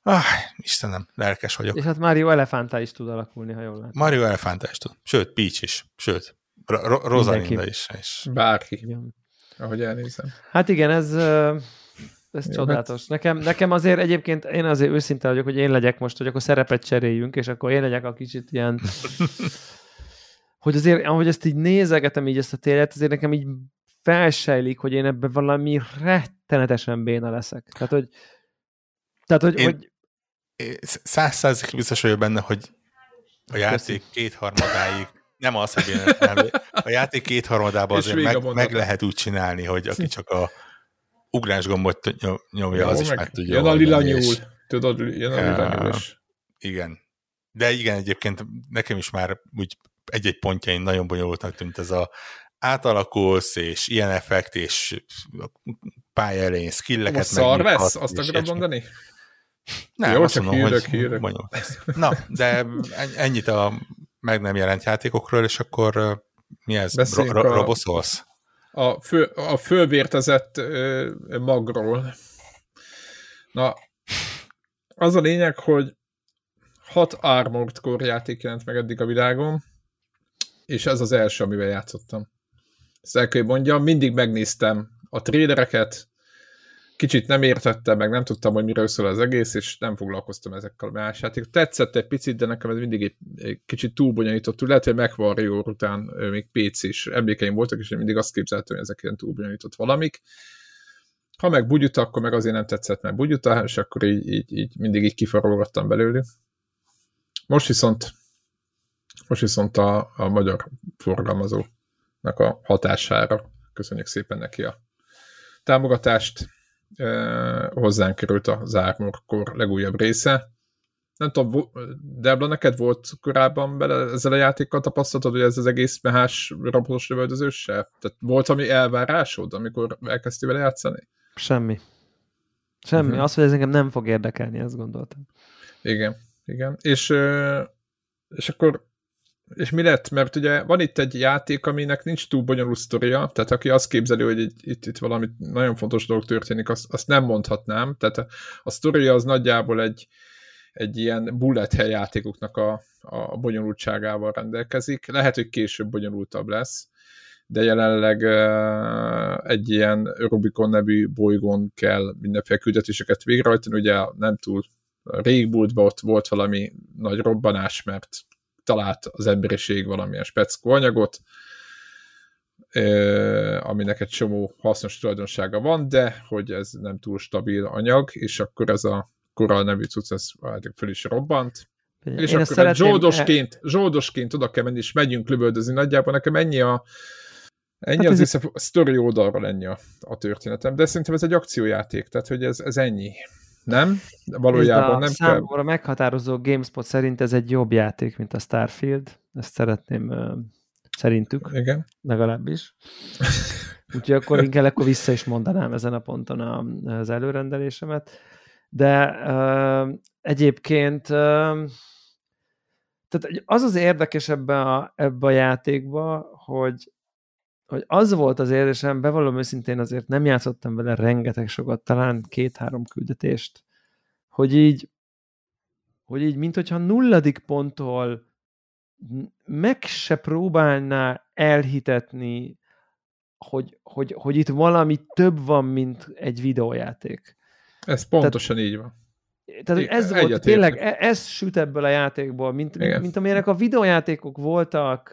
Ah, Istenem, lelkes vagyok. És hát Mario Elefántá is tud alakulni, ha jól látom. Mario Elefántá is tud. Sőt, Peach is. Sőt, Ro Rosalinda is. És... Bárki. Igen. Ahogy elnézem. Hát igen, ez, ez Jó, csodálatos. Hát... Nekem, nekem azért egyébként én azért őszinte vagyok, hogy én legyek most, hogy akkor szerepet cseréljünk, és akkor én legyek a kicsit ilyen hogy azért, ahogy ezt így nézegetem így ezt a télet, azért nekem így felsejlik, hogy én ebben valami rettenetesen béna leszek. Tehát, hogy tehát, hogy, én, hogy... Száz százalék biztos vagyok benne, hogy a játék kétharmadáig nem az, hogy én a játék kétharmadában azért meg, meg, lehet úgy csinálni, hogy aki csak a ugrás gombot nyomja, Jó, az is meg, tudja. Jön a lila nyúl. És... Tudod, jön a lila nyúl is. Igen. De igen, egyébként nekem is már úgy egy-egy pontjain nagyon bonyolultnak tűnt ez a átalakulsz, és ilyen effekt, és pálya elején skilleket szar lesz, azt akarod mondani? Nem, Jó, csak mondom, hírök, hírök. Na, de ennyit a meg nem jelent játékokról, és akkor mi ez? Ro- ro- roboszolsz? A, fő, a fölvértezett ö, magról. Na, az a lényeg, hogy hat Armored Core játék jelent meg eddig a világon, és ez az első, amivel játszottam. Ezt el kell mondjam, mindig megnéztem a trélereket, kicsit nem értettem, meg nem tudtam, hogy miről szól az egész, és nem foglalkoztam ezekkel a más játék. Tetszett egy picit, de nekem ez mindig egy, egy kicsit túl bonyolított. Lehet, hogy MechWarrior után még PC is emlékeim voltak, és én mindig azt képzeltem, hogy ezek ilyen túl bonyolított valamik. Ha meg bugyuta, akkor meg azért nem tetszett, mert bugyuta, és akkor így, így, így mindig így kifarolgattam belőle. Most viszont Most viszont a, a magyar forgalmazónak a hatására köszönjük szépen neki a támogatást. Hozzánk került a Zármorkor legújabb része. Nem tudom, Debla, neked volt korábban bele ezzel a játékkal tapasztalatod, hogy ez az egész mehás robotos lövöldözőssel? Tehát volt ami elvárásod, amikor elkezdtél vele játszani? Semmi. Semmi. Uh-huh. Az, hogy ez engem nem fog érdekelni, ezt gondoltam. Igen, igen. És, és akkor és mi lett? Mert ugye van itt egy játék, aminek nincs túl bonyolult sztoria, tehát aki azt képzeli, hogy itt, itt, itt valami nagyon fontos dolog történik, azt, azt nem mondhatnám. Tehát a, a sztoria az nagyjából egy, egy ilyen bullet hell játékoknak a, a bonyolultságával rendelkezik. Lehet, hogy később bonyolultabb lesz, de jelenleg egy ilyen Rubicon nevű bolygón kell mindenféle küldetéseket végrehajtani, ugye nem túl régmúltban ott volt valami nagy robbanás, mert talált az emberiség valamilyen speckó anyagot, aminek egy csomó hasznos tulajdonsága van, de hogy ez nem túl stabil anyag, és akkor ez a Coral nevű cucc, ez föl is robbant, és Én akkor egy zsoldosként, zsoldosként oda kell menni, és megyünk lövöldözni. Nagyjából nekem ennyi a ennyi hát az ez... a sztori oldalról ennyi a, a történetem, de szerintem ez egy akciójáték, tehát hogy ez, ez ennyi. Nem? Valójában nem kell. Számomra meghatározó GameSpot szerint ez egy jobb játék, mint a Starfield. Ezt szeretném szerintük. Igen. Legalábbis. Úgyhogy akkor inkább akkor vissza is mondanám ezen a ponton a, az előrendelésemet. De uh, egyébként uh, tehát az az érdekes ebben a, ebbe a játékba, hogy, hogy az volt az érzésem, bevallom őszintén azért nem játszottam vele rengeteg sokat, talán két-három küldetést, hogy így, hogy így, mint hogyha nulladik ponttól meg se próbálná elhitetni, hogy, hogy, hogy itt valami több van, mint egy videójáték. Ez pontosan Tehát, így van. Tehát Igen, ez volt, tényleg e, ez süt ebből a játékból, mint, mint, mint amilyenek a videójátékok voltak,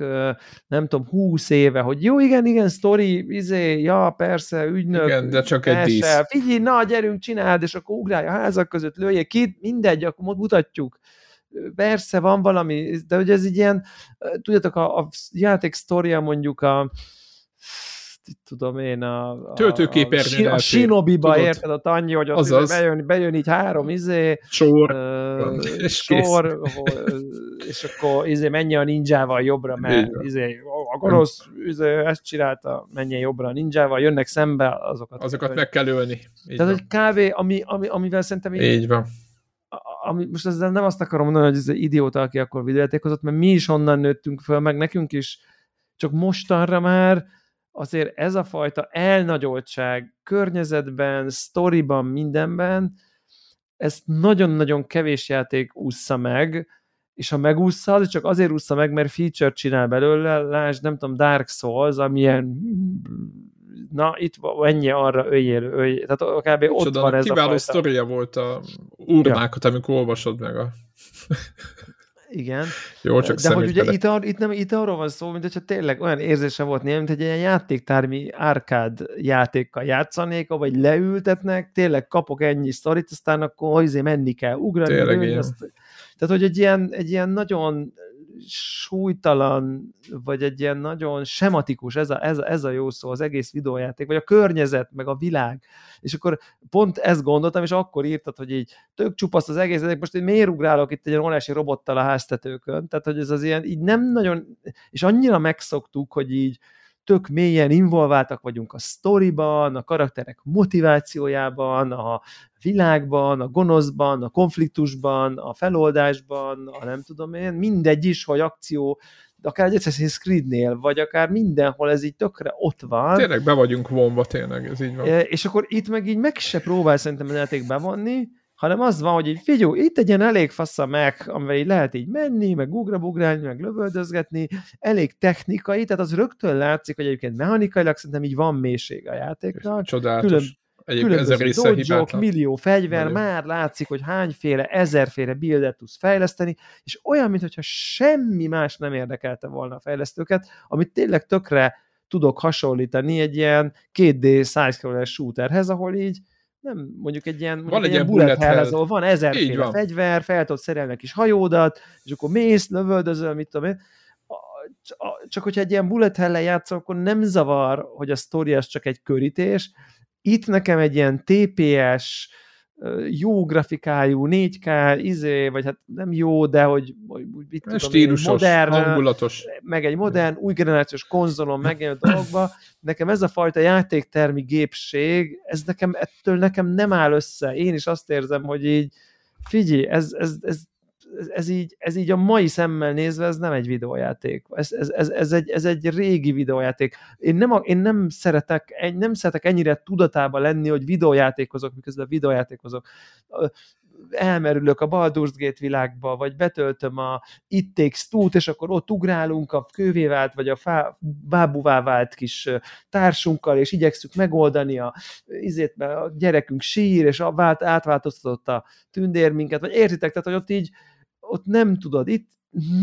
nem tudom, húsz éve, hogy jó, igen, igen, sztori, izé, ja, persze, ügynök, igen, de csak egy dísz. Figyelj, na, gyerünk, csináld, és akkor ugrálj a házak között, lője ki, mindegy, akkor mutatjuk. Persze, van valami, de hogy ez így ilyen, tudjátok, a, a játék sztoria mondjuk a tudom én, a, a, Töltőképernyőn a, a Shinobi-ba érted a Tanyi, hogy ott izé bejön, bejön így három izé, sor, uh, és sor és akkor izé menj a ninjával jobbra, mert izé, a gonosz izé, ezt csinálta, menjen jobbra a ninjával, jönnek szembe azokat. Azokat meg kell ölni. Így Tehát, van. hogy kávé, ami, ami, amivel szerintem így, így van. Ami, most ezzel nem azt akarom mondani, hogy ez egy idióta, aki akkor videójátékozott, mert mi is onnan nőttünk föl, meg nekünk is, csak mostanra már azért ez a fajta elnagyoltság környezetben, sztoriban, mindenben, ezt nagyon-nagyon kevés játék ússza meg, és ha megúszza, az csak azért ússza meg, mert feature csinál belőle, lásd, nem tudom, Dark Souls, amilyen na, itt ennyi arra öljél, öljél. Tehát kb. ott Csoda, van ez kiváló a fajta. sztoria volt a urnákat, ja. amikor olvasod meg a igen. Jó, csak De hogy ugye itt, ar, itt, nem, itt arról van szó, mint hogyha tényleg olyan érzése volt néha, mint egy ilyen játéktármi árkád játékkal játszanék, vagy leültetnek, tényleg kapok ennyi sztorit, aztán akkor izé menni kell, ugrani, nőni, azt, tehát, hogy egy ilyen, egy ilyen nagyon súlytalan, vagy egy ilyen nagyon sematikus, ez a, ez, a, ez a jó szó, az egész videójáték, vagy a környezet, meg a világ. És akkor pont ezt gondoltam, és akkor írtad, hogy így tök csupasz az egész, most én miért ugrálok itt egy óriási robottal a háztetőkön, tehát hogy ez az ilyen, így nem nagyon, és annyira megszoktuk, hogy így tök mélyen involváltak vagyunk a sztoriban, a karakterek motivációjában, a világban, a gonoszban, a konfliktusban, a feloldásban, a nem tudom én, mindegy is, hogy akció, akár egy Assassin's Creed-nél, vagy akár mindenhol ez így tökre ott van. Tényleg be vagyunk vonva, tényleg, ez így van. És akkor itt meg így meg se próbál szerintem a játék bevonni, hanem az van, hogy így figyelj, itt egy ilyen elég fasz a meg, amivel így lehet így menni, meg ugrabugrálni, meg lövöldözgetni, elég technikai, tehát az rögtön látszik, hogy egyébként mechanikailag szerintem így van mélység a játéknak. Csodálatos. Külön, Különböző dojo millió fegyver, Nagyon. már látszik, hogy hányféle, ezerféle buildet tudsz fejleszteni, és olyan, mintha semmi más nem érdekelte volna a fejlesztőket, amit tényleg tökre tudok hasonlítani egy ilyen 2D side shooterhez, ahol így nem mondjuk egy ilyen, van egy ilyen bullet hell, hell, ahol van ezerféle van. fegyver, fel tudod szerelni kis hajódat, és akkor mész, lövöldözöl, mit tudom én. Csak hogyha egy ilyen bullet hell játszol, akkor nem zavar, hogy a sztori az csak egy körítés. Itt nekem egy ilyen TPS, jó grafikájú, 4K, izé, vagy hát nem jó, de hogy, hogy mit tudom Stílusos, modern, hangulatos. meg egy modern, új generációs konzolon megjelenő dologba, nekem ez a fajta játéktermi gépség, ez nekem, ettől nekem nem áll össze. Én is azt érzem, hogy így figyelj, ez, ez, ez ez így, ez így a mai szemmel nézve, ez nem egy videójáték. Ez, ez, ez, ez, egy, ez egy régi videójáték. Én nem, én nem szeretek, nem szeretek ennyire tudatában lenni, hogy videójátékozok, miközben videójátékozok elmerülök a Baldur's Gate világba, vagy betöltöm a It Takes Two-t, és akkor ott ugrálunk a kővé vált, vagy a fá, bábuvá vált kis társunkkal, és igyekszük megoldani a, izét, a gyerekünk sír, és a vált, átváltoztatott a tündér minket, vagy értitek, tehát, hogy ott így ott nem tudod, itt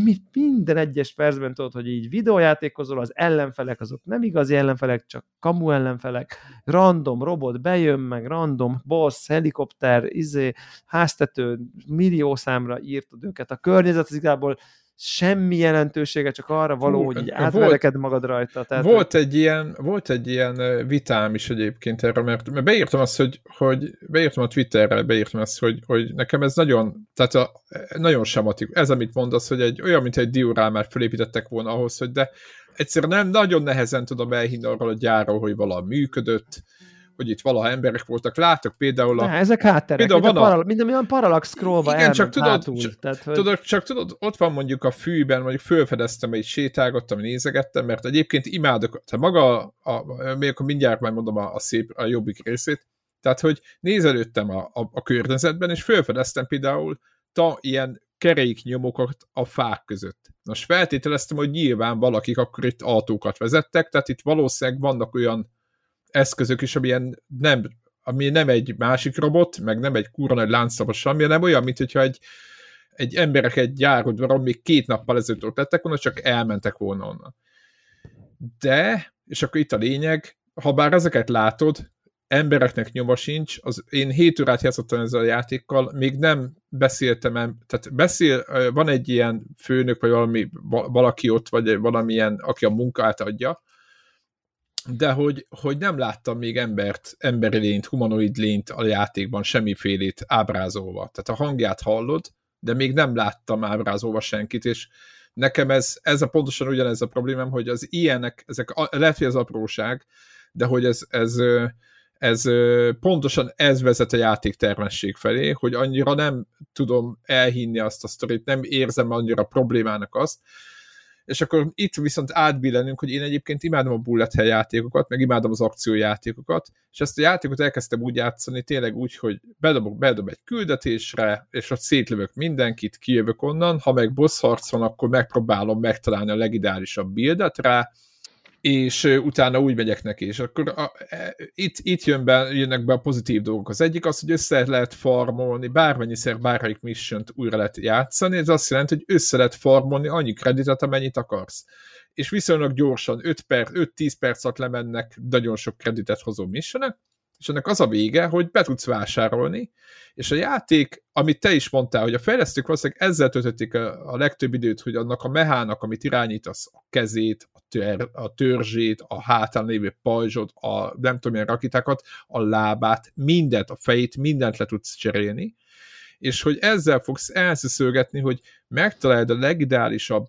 mi, minden egyes percben tudod, hogy így videójátékozol, az ellenfelek azok nem igazi ellenfelek, csak kamu ellenfelek, random robot bejön, meg random boss, helikopter, izé, háztető, millió számra írtad őket. A környezet az igazából semmi jelentősége, csak arra való, Hú, hogy így átvereked magad rajta. Tehát, volt, hogy... egy ilyen, volt egy ilyen vitám is egyébként erre, mert, mert beírtam azt, hogy, hogy beírtam a Twitterre, beírtam azt, hogy, hogy nekem ez nagyon, tehát a, nagyon sematik. Ez, amit mondasz, hogy egy olyan, mint egy diorámát felépítettek volna ahhoz, hogy de egyszerűen nem, nagyon nehezen tudom elhinni arról a gyárról, hogy valami működött, hogy itt valaha emberek voltak. Látok például a... Ne, ezek hátterek, például van a, paral, minden olyan parallax scrollba Igen, csak tudod, hátul, csak, tehát, hogy... tudod, csak tudod, ott van mondjuk a fűben, mondjuk fölfedeztem, egy sétálgattam, nézegettem, mert egyébként imádok, tehát maga, a, a, még akkor mindjárt majd mondom a, a szép, a jobbik részét, tehát, hogy nézelődtem a, a, a környezetben, és fölfedeztem például ta, ilyen keréknyomokat a fák között. Most feltételeztem, hogy nyilván valakik akkor itt autókat vezettek, tehát itt valószínűleg vannak olyan eszközök is, amilyen nem, ami nem egy másik robot, meg nem egy kurva nagy láncszabas semmi, hanem olyan, mint hogyha egy, egy emberek egy gyárodban, még két nappal ezelőtt ott lettek volna, csak elmentek volna onnan. De, és akkor itt a lényeg, ha bár ezeket látod, embereknek nyoma sincs, az, én 7 órát játszottam ezzel a játékkal, még nem beszéltem, tehát beszél, van egy ilyen főnök, vagy valami, valaki ott, vagy valamilyen, aki a munkát adja, de hogy, hogy nem láttam még embert, emberi lényt, humanoid lényt a játékban semmifélét ábrázolva. Tehát a hangját hallod, de még nem láttam ábrázolva senkit, és nekem ez, ez a pontosan ugyanez a problémám, hogy az ilyenek, ezek lehet, hogy ez apróság, de hogy ez, ez, ez pontosan ez vezet a játéktermesség felé, hogy annyira nem tudom elhinni azt a sztorit, nem érzem annyira problémának azt, és akkor itt viszont átbillenünk, hogy én egyébként imádom a bullet hell játékokat, meg imádom az akciójátékokat, és ezt a játékot elkezdtem úgy játszani, tényleg úgy, hogy bedobok, bedob egy küldetésre, és ott szétlövök mindenkit, kijövök onnan, ha meg boss harc van, akkor megpróbálom megtalálni a legidálisabb buildet rá, és utána úgy megyek neki, és akkor a, e, itt, itt jön be, jönnek be a pozitív dolgok. Az egyik az, hogy össze lehet farmolni, bármennyiszer bármelyik mission újra lehet játszani, ez azt jelenti, hogy össze lehet farmolni annyi kreditet, amennyit akarsz. És viszonylag gyorsan, 5 perc, 5-10 perc alatt lemennek nagyon sok kreditet hozó missionek, és ennek az a vége, hogy be tudsz vásárolni, és a játék, amit te is mondtál, hogy a fejlesztők valószínűleg ezzel töltötték a, legtöbb időt, hogy annak a mehának, amit irányítasz, a kezét, a, tör, a törzsét, a hátán lévő pajzsot, a nem tudom milyen rakitákat, a lábát, mindent, a fejét, mindent le tudsz cserélni, és hogy ezzel fogsz elszöszölgetni, hogy megtaláld a legideálisabb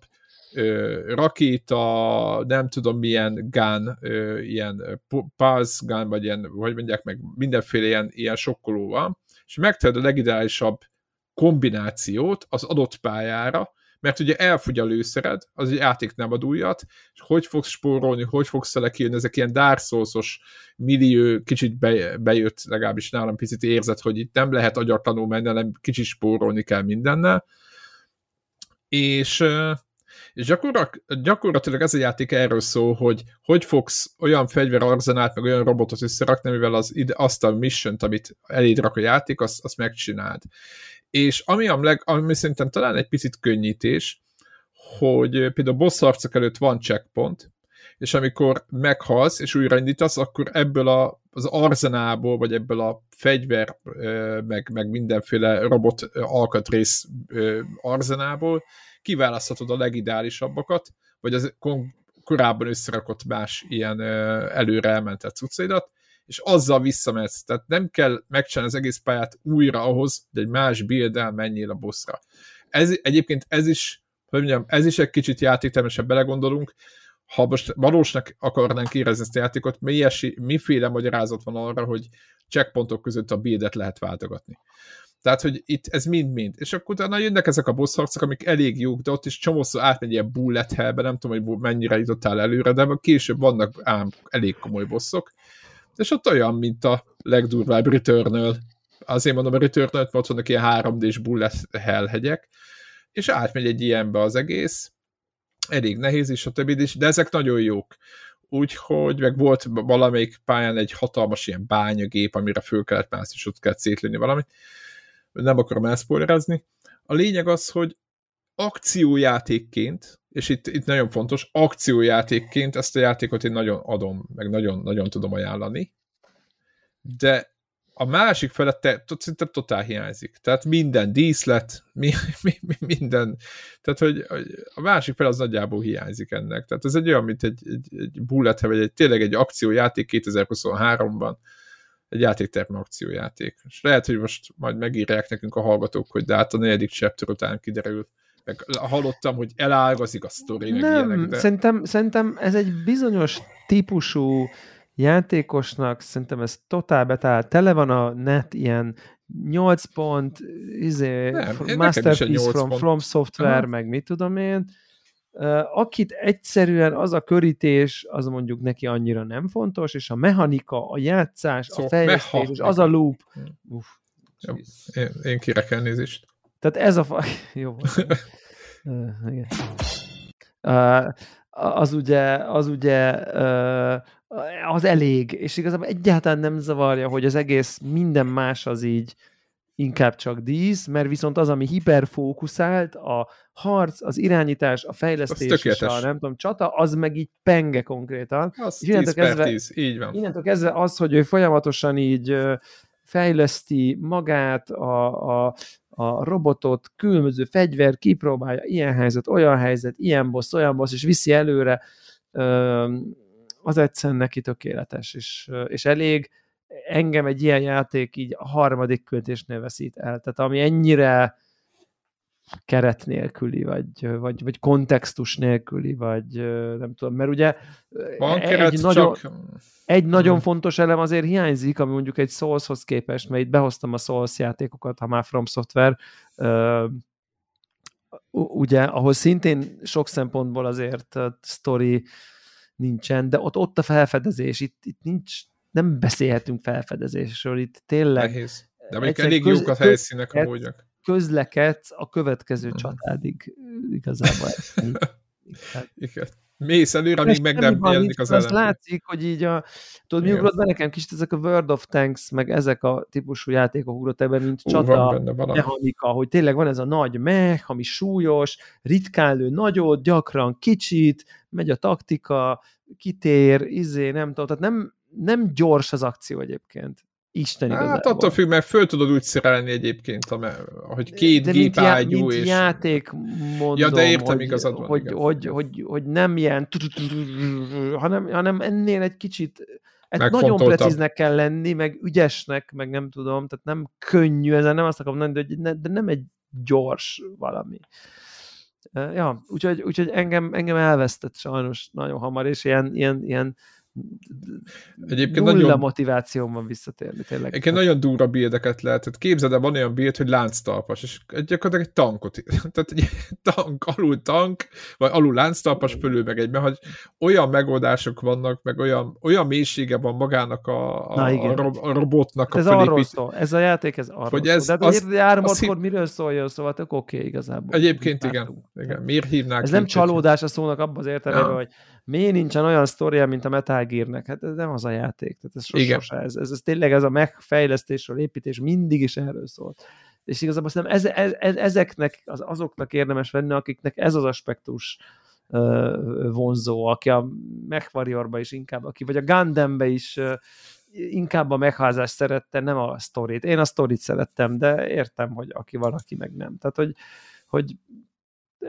rakéta, nem tudom milyen gun, ö, ilyen pulse gun, vagy ilyen, vagy mondják meg, mindenféle ilyen, ilyen sokkoló van, és megtalálod a legideálisabb kombinációt az adott pályára, mert ugye elfogy a lőszered, az egy játék nem ad újat, és hogy fogsz spórolni, hogy fogsz lekírni, ezek ilyen Souls-os millió, kicsit be, bejött, legalábbis nálam picit érzett, hogy itt nem lehet agyatlanul menni, hanem kicsit spórolni kell mindennel, és és gyakorlatilag, ez a játék erről szól, hogy hogy fogsz olyan fegyverarzenát, meg olyan robotot összerakni, mivel az, azt a mission amit eléd rak a játék, azt, azt megcsináld. És ami, a leg, ami szerintem talán egy picit könnyítés, hogy például boss harcok előtt van checkpoint, és amikor meghalsz, és újraindítasz, akkor ebből a, az arzenából, vagy ebből a fegyver, meg, meg mindenféle robot alkatrész arzenából kiválaszthatod a legideálisabbakat, vagy az korábban összerakott más ilyen előre elmentett cuccaidat, és azzal visszamehetsz. Tehát nem kell megcsinálni az egész pályát újra ahhoz, hogy egy más build menjél a bossra. Ez, egyébként ez is, hogy mondjam, ez is egy kicsit játéktermesebb belegondolunk, ha most valósnak akarnánk érezni ezt a játékot, milyesi, miféle magyarázat van arra, hogy checkpontok között a buildet lehet váltogatni. Tehát, hogy itt ez mind-mind. És akkor utána jönnek ezek a boss amik elég jók, de ott is csomószor átmegy ilyen bullet hellbe, nem tudom, hogy mennyire jutottál előre, de később vannak ám elég komoly bosszok. És ott olyan, mint a legdurvább Returnal. Azért mondom a Returnal, mert ott vannak ilyen 3D-s bullet hell hegyek, és átmegy egy ilyenbe az egész, elég nehéz is, a többi is, de ezek nagyon jók. Úgyhogy meg volt valamelyik pályán egy hatalmas ilyen bányagép, amire föl kellett mászni, és ott kellett szétlőni valamit. Nem akarom elszpoilerezni. A lényeg az, hogy akciójátékként, és itt, itt nagyon fontos, akciójátékként ezt a játékot én nagyon adom, meg nagyon, nagyon tudom ajánlani, de a másik felette szerintem totál hiányzik. Tehát minden díszlet, mi, mi, mi, minden. Tehát, hogy a másik fel az nagyjából hiányzik ennek. Tehát ez egy olyan, mint egy, egy, egy bullet, vagy egy, tényleg egy akciójáték 2023-ban, egy játékterme akciójáték. És lehet, hogy most majd megírják nekünk a hallgatók, hogy de hát a negyedik chapter után kiderült, meg hallottam, hogy elágazik a sztori, meg Nem, ilyenek, de... szerintem, szerintem ez egy bizonyos típusú játékosnak szerintem ez totál betáll. Tele van a net ilyen 8 pont, izé, Nem, Masterpiece from, pont. from Software, Aha. meg mit tudom én. Akit egyszerűen az a körítés, az mondjuk neki annyira nem fontos, és a mechanika, a játszás, szóval a fejlesztés, és az a loop. Uf, Jó, én, én kérek elnézést. Tehát ez a fa... Jó. uh, igen. Uh, az ugye, az ugye uh, az elég, és igazából egyáltalán nem zavarja, hogy az egész minden más az így inkább csak dísz, mert viszont az, ami hiperfókuszált, a harc, az irányítás, a fejlesztés és a nem tudom, csata, az meg így penge konkrétan. Az és 10 kezdve, 10, így van. Innentől kezdve az, hogy ő folyamatosan így fejleszti magát, a, a, a robotot, különböző fegyver, kipróbálja, ilyen helyzet, olyan helyzet, ilyen boss, olyan boss, és viszi előre, az egyszerűen neki tökéletes, és, és elég. Engem egy ilyen játék így a harmadik költésnél veszít el. Tehát ami ennyire keret nélküli, vagy, vagy, vagy kontextus nélküli, vagy nem tudom, mert ugye Van egy, keret, nagyon, csak... egy nagyon hmm. fontos elem azért hiányzik, ami mondjuk egy Soulshoz képest, mert itt behoztam a Souls játékokat, ha már From Software, ugye, ahol szintén sok szempontból azért story nincsen, de ott, ott a felfedezés, itt, itt nincs, nem beszélhetünk felfedezésről, itt tényleg... Nehéz. De még elég köz, jók a helyszínek amúgyak. Közlekedsz a következő csatádig igazából. Igen mész előre, amíg meg nem jelenik az ellen. látszik, hogy így a, tudod, mi ugrott be nekem kicsit ezek a World of Tanks, meg ezek a típusú játékok ugrott ebben, mint Ú, csata, mechanika, hogy tényleg van ez a nagy mech, ami súlyos, ritkán lő nagyot, gyakran kicsit, megy a taktika, kitér, izé, nem tudom, tehát nem, nem gyors az akció egyébként. Isten igazából. Hát attól függ, mert föl tudod úgy szerelni egyébként, hogy két de gép ágyú, mint és... játék mondom, ja, de értem, hogy, igazad van, hogy, igaz. hogy, hogy, hogy, nem ilyen hanem, hanem ennél egy kicsit nagyon precíznek kell lenni, meg ügyesnek, meg nem tudom, tehát nem könnyű, ezen nem azt akarom mondani, de, de nem egy gyors valami. Ja, úgyhogy, úgyhogy engem, engem elvesztett sajnos nagyon hamar, és ilyen, ilyen, ilyen Egyébként nulla nagyon, motivációm van visszatérni tényleg. Egyébként nagyon durva bildeket lehet. Tehát képzeld el, van olyan bild, hogy lánctalpas, és gyakorlatilag egy tankot, tehát egy tank, alul tank, vagy alul lánctalpas, fölül meg egy, mert hogy olyan megoldások vannak, meg olyan, olyan mélysége van magának a, a, Na, a, a robotnak a ez fölépít. arról szól. Ez a játék, ez arról hogy ez, szól. De hát az, az, az miről szóljon, szóval tök oké okay, igazából. Egyébként igen, igen. Miért hívnák? Ez nem csalódás a szónak abban az értelemben, ja. hogy miért nincsen olyan sztoria, mint a Metal Gear-nek? Hát ez nem az a játék. Tehát ez sose ez, ez, ez, tényleg ez a megfejlesztésről, építés mindig is erről szólt. És igazából szerintem ez, ez, ez, ezeknek, az, azoknak érdemes venni, akiknek ez az aspektus vonzó, aki a MechWarrior-ba is inkább, aki vagy a Gundam-be is inkább a megházást szerette, nem a sztorit. Én a sztorit szerettem, de értem, hogy aki van, aki meg nem. Tehát, hogy, hogy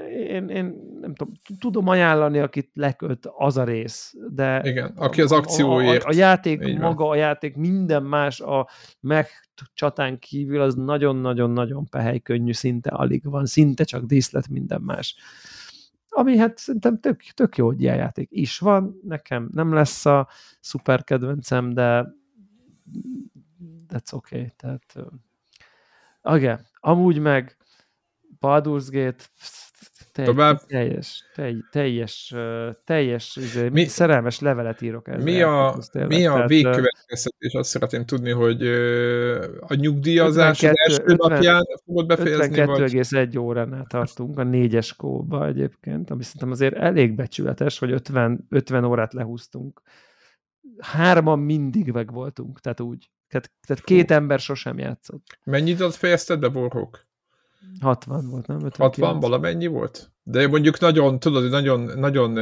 én, én nem tudom, tudom ajánlani, akit leköt az a rész, de Igen, aki az akcióért. A, a, a játék maga, a játék minden más a meg csatán kívül az nagyon-nagyon-nagyon pehely könnyű, szinte alig van, szinte csak díszlet minden más. Ami hát szerintem tök, tök jó, hogy ilyen játék is van, nekem nem lesz a szuper kedvencem, de that's okay, tehát okay. amúgy meg Baldur's Gate Tovább. Teljes, teljes, teljes, teljes izé, mi, szerelmes levelet írok ezzel. Mi a, mi a végkövetkeztetés? Azt szeretném tudni, hogy a nyugdíjazás 52, az első 50, napján fogod befejezni? 52,1 óránál tartunk a négyes kóba egyébként, ami szerintem azért elég becsületes, hogy 50, 50 órát lehúztunk. Hárman mindig meg voltunk, tehát úgy. Tehát, tehát két ember sosem játszott. Mennyit ad fejezted be, Borhók? 60 volt, nem? 59. 60 valamennyi volt? De mondjuk nagyon, tudod, nagyon, nagyon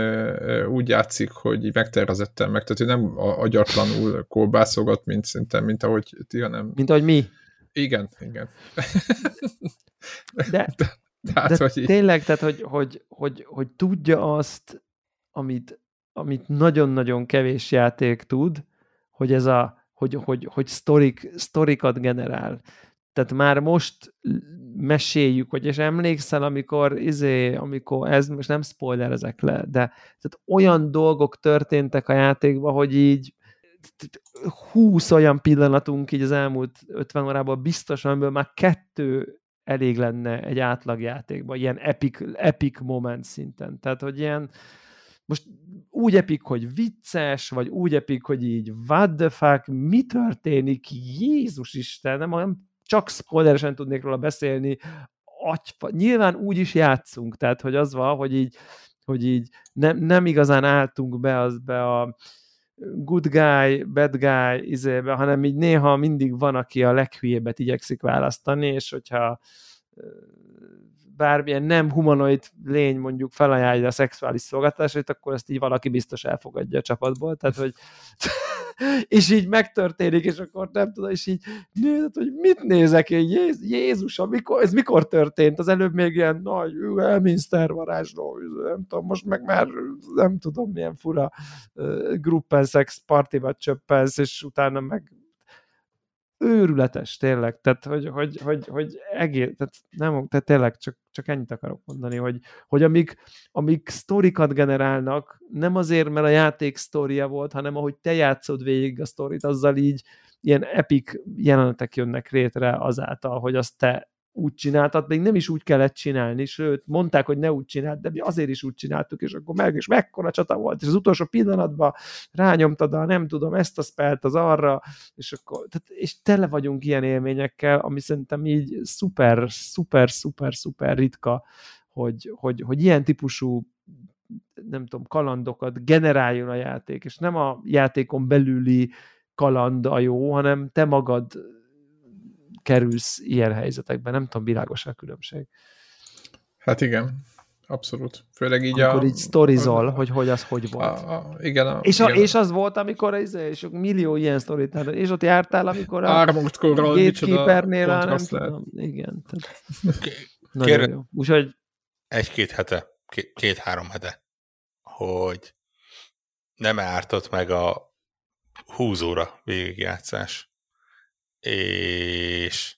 úgy játszik, hogy megtervezettem meg, tehát ő nem agyatlanul kolbászogat, mint szerintem, mint ahogy ti, hanem... Mint ahogy mi. Igen, igen. De, de, tehát, de hogy tényleg, tehát, hogy, hogy, hogy, hogy tudja azt, amit, amit nagyon-nagyon kevés játék tud, hogy ez a, hogy, hogy, hogy sztorik, sztorikat generál tehát már most meséljük, hogy és emlékszel, amikor, izé, amikor ez most nem spoilerezek le, de tehát olyan dolgok történtek a játékban, hogy így húsz olyan pillanatunk így az elmúlt 50 órában biztosan, amiből már kettő elég lenne egy átlagjátékban, ilyen epic, epic moment szinten. Tehát, hogy ilyen most úgy epik, hogy vicces, vagy úgy epik, hogy így what the fuck, mi történik, Jézus Isten, nem, nem csak spoileresen tudnék róla beszélni, agyfa, nyilván úgy is játszunk, tehát hogy az van, hogy így, hogy így nem, nem igazán álltunk be az be a good guy, bad guy izébe, hanem így néha mindig van, aki a leghülyébbet igyekszik választani, és hogyha bármilyen nem humanoid lény mondjuk felajánlja a szexuális szolgáltatásait, akkor ezt így valaki biztos elfogadja a csapatból, tehát hogy és így megtörténik, és akkor nem tudom, és így nézed, hogy mit nézek én, Jéz, Jézus, mikor, ez mikor történt? Az előbb még ilyen nagy Elminster varázsló, nem tudom, most meg már nem tudom, milyen fura uh, gruppen sex partiba csöppensz, és utána meg őrületes, tényleg, tehát hogy, hogy, hogy, hogy egész, tehát, nem, tehát tényleg csak, csak ennyit akarok mondani, hogy, hogy amik, amik sztorikat generálnak, nem azért, mert a játék sztoria volt, hanem ahogy te játszod végig a sztorit, azzal így ilyen epic jelenetek jönnek létre azáltal, hogy azt te úgy csináltad, még nem is úgy kellett csinálni, sőt, mondták, hogy ne úgy csináld, de mi azért is úgy csináltuk, és akkor meg, és mekkora csata volt, és az utolsó pillanatban rányomtad a nem tudom, ezt a spelt az arra, és akkor, tehát, és tele vagyunk ilyen élményekkel, ami szerintem így szuper, szuper, szuper, szuper ritka, hogy, hogy, hogy ilyen típusú nem tudom, kalandokat generáljon a játék, és nem a játékon belüli kaland a jó, hanem te magad kerülsz ilyen helyzetekben. Nem tudom, világos a különbség. Hát igen, abszolút. Főleg így amikor a... így sztorizol, hogy hogy az hogy volt. A, a, igen, a, és, a, igen. és az volt, amikor és millió ilyen sztorit, és ott jártál, amikor a Armored Gatekeepernél, nem tudom. Igen. Tehát, nagyon jó. Úgyhogy egy-két hete, két-három hete, hogy nem ártott meg a húzóra végigjátszás és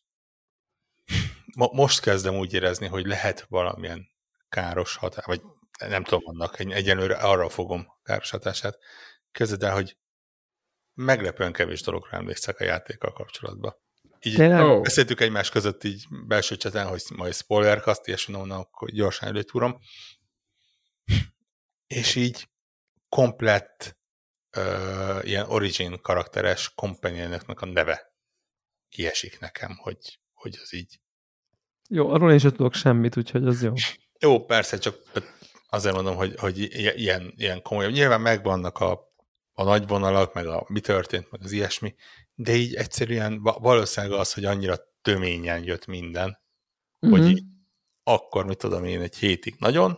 mo- most kezdem úgy érezni, hogy lehet valamilyen káros hatás, vagy nem tudom annak, egyenlőre arra fogom káros hatását. Kezded el, hogy meglepően kevés dologra emlékszek a játékkal kapcsolatban. Így oh. beszéltük egymás között így belső cseten, hogy majd spoilerkast, és mondom, akkor gyorsan előtúrom. És így komplett uh, ilyen origin karakteres kompanionoknak a neve kiesik nekem, hogy, hogy az így. Jó, arról én sem tudok semmit, úgyhogy az jó. Jó, persze, csak azért mondom, hogy, hogy ilyen, ilyen komoly. Nyilván megvannak a, a nagy vonalak, meg a mi történt, meg az ilyesmi, de így egyszerűen valószínűleg az, hogy annyira töményen jött minden, mm-hmm. hogy így, akkor, mit tudom én, egy hétig nagyon,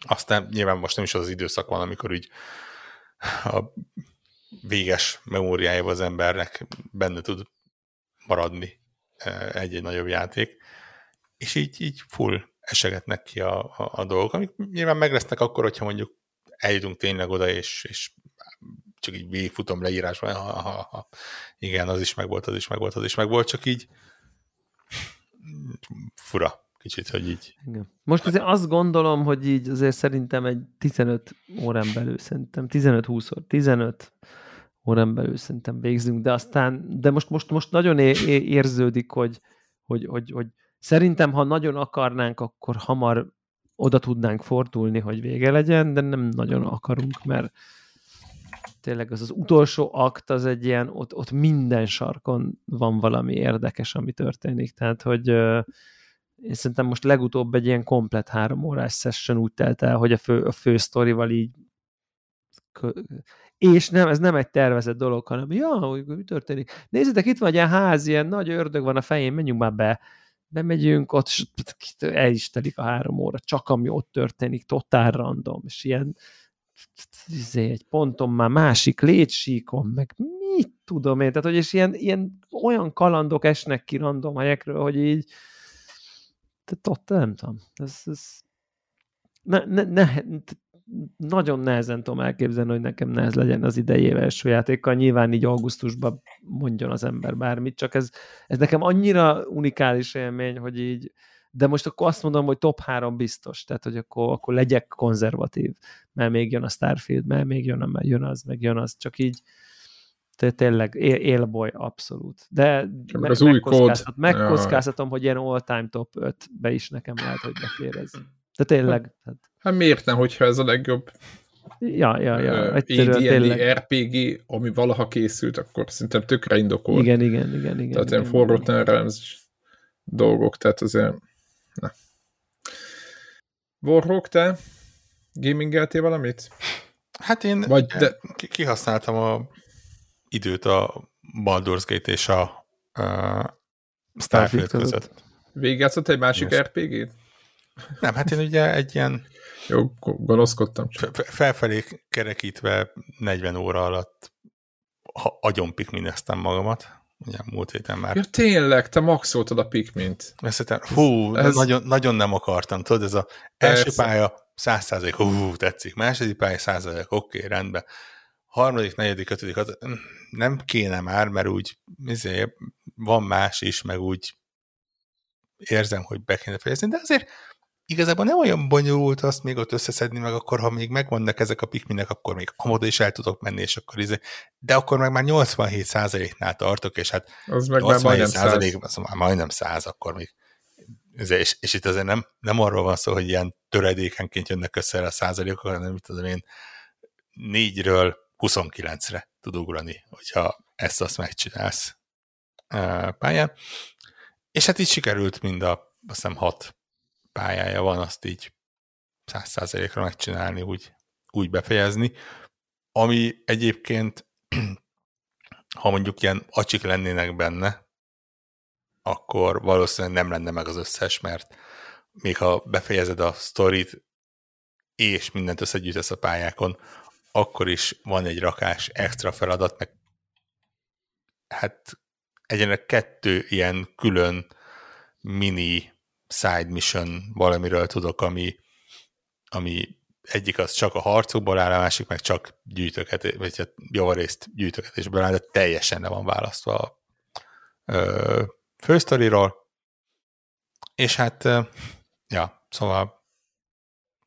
aztán nyilván most nem is az, az időszak van, amikor úgy a véges memóriájában az embernek benne tud maradni egy-egy nagyobb játék, és így, így full esegetnek ki a, a, a dolgok, amik nyilván meg lesznek akkor, hogyha mondjuk eljutunk tényleg oda, és, és csak így végigfutom leírásban, ha, ha, ha, igen, az is megvolt, az is megvolt, az is megvolt, csak így fura kicsit, hogy így. Igen. Most azért azt gondolom, hogy így azért szerintem egy 15 órán belül, szerintem 15-20 óra, 15 órán belül szerintem végzünk, de aztán, de most, most, most nagyon érződik, hogy, hogy, hogy, hogy szerintem, ha nagyon akarnánk, akkor hamar oda tudnánk fordulni, hogy vége legyen, de nem nagyon akarunk, mert tényleg az az utolsó akt, az egy ilyen, ott, ott minden sarkon van valami érdekes, ami történik. Tehát, hogy én szerintem most legutóbb egy ilyen komplet három órás session úgy telt el, hogy a fő, a fő sztorival így és nem, ez nem egy tervezett dolog, hanem ja, mi történik? Nézzétek, itt van egy ilyen ház, ilyen nagy ördög van a fején, menjünk már be. Bemegyünk, ott el is telik a három óra, csak ami ott történik, totál random, és ilyen izé, egy ponton már másik létsíkon, meg mit tudom én, tehát hogy és ilyen, ilyen olyan kalandok esnek ki random helyekről, hogy így tehát ott nem tudom, ez, ez ne, ne, ne, nagyon nehezen tudom elképzelni, hogy nekem nehez legyen az idei első játékkal. Nyilván így augusztusban mondjon az ember bármit, csak ez, ez nekem annyira unikális élmény, hogy így, de most akkor azt mondom, hogy top 3 biztos, tehát hogy akkor, akkor legyek konzervatív, mert még jön a Starfield, mert még jön, mert jön az, meg jön az, csak így tényleg élboly abszolút. De me- az új kód. megkockáztatom, hogy ilyen all-time top 5-be is nekem lehet, hogy befér ez. De tényleg. Tehát... Hát miért nem, hogyha ez a legjobb Ja, ja, ja. AD&D RPG, ami valaha készült, akkor szerintem tökre indokolt. Igen, igen, igen. igen tehát ilyen Forgotten Realms dolgok, tehát azért na. Warhawk, te gamingeltél valamit? Hát én Vagy de... kihasználtam a időt a Baldur's Gate és a uh, Starfield között. Végigjátszott egy másik RPG-t? Nem, hát én ugye egy ilyen jó, gonoszkodtam csak. Felfelé kerekítve 40 óra alatt agyon pikmineztem magamat. Ugye múlt héten már. Ja tényleg, te maxoltad a pikmint. Ezt hú, ez... nagyon, nagyon nem akartam, tudod, ez a első Persze. pálya 100% hú, tetszik, második pálya 100 oké, okay, rendben. Harmadik, negyedik, ötödik, az, nem kéne már, mert úgy izé, van más is, meg úgy érzem, hogy be kéne fejezni, de azért igazából nem olyan bonyolult azt még ott összeszedni, meg akkor, ha még megvannak ezek a pikminek, akkor még amoda is el tudok menni, és akkor izé, de akkor meg már 87%-nál tartok, és hát az meg 87 százalék, az már majdnem 100, akkor még izé, és, és itt azért nem, nem arról van szó, hogy ilyen töredékenként jönnek össze a százalékok, hanem mit tudom én, 4-ről 29-re tud ugrani, hogyha ezt azt megcsinálsz pályán. És hát így sikerült mind a, azt hiszem, hat pályája van, azt így száz százalékra megcsinálni, úgy, úgy befejezni, ami egyébként, ha mondjuk ilyen acsik lennének benne, akkor valószínűleg nem lenne meg az összes, mert még ha befejezed a sztorit, és mindent összegyűjtesz a pályákon, akkor is van egy rakás extra feladat, meg hát egyenek kettő ilyen külön mini side mission valamiről tudok, ami, ami egyik az csak a harcokból áll, a másik meg csak gyűjtöket, vagy hát javarészt gyűjtögetésből áll, de teljesen le van választva a ö, fősztoriról. És hát, ja, szóval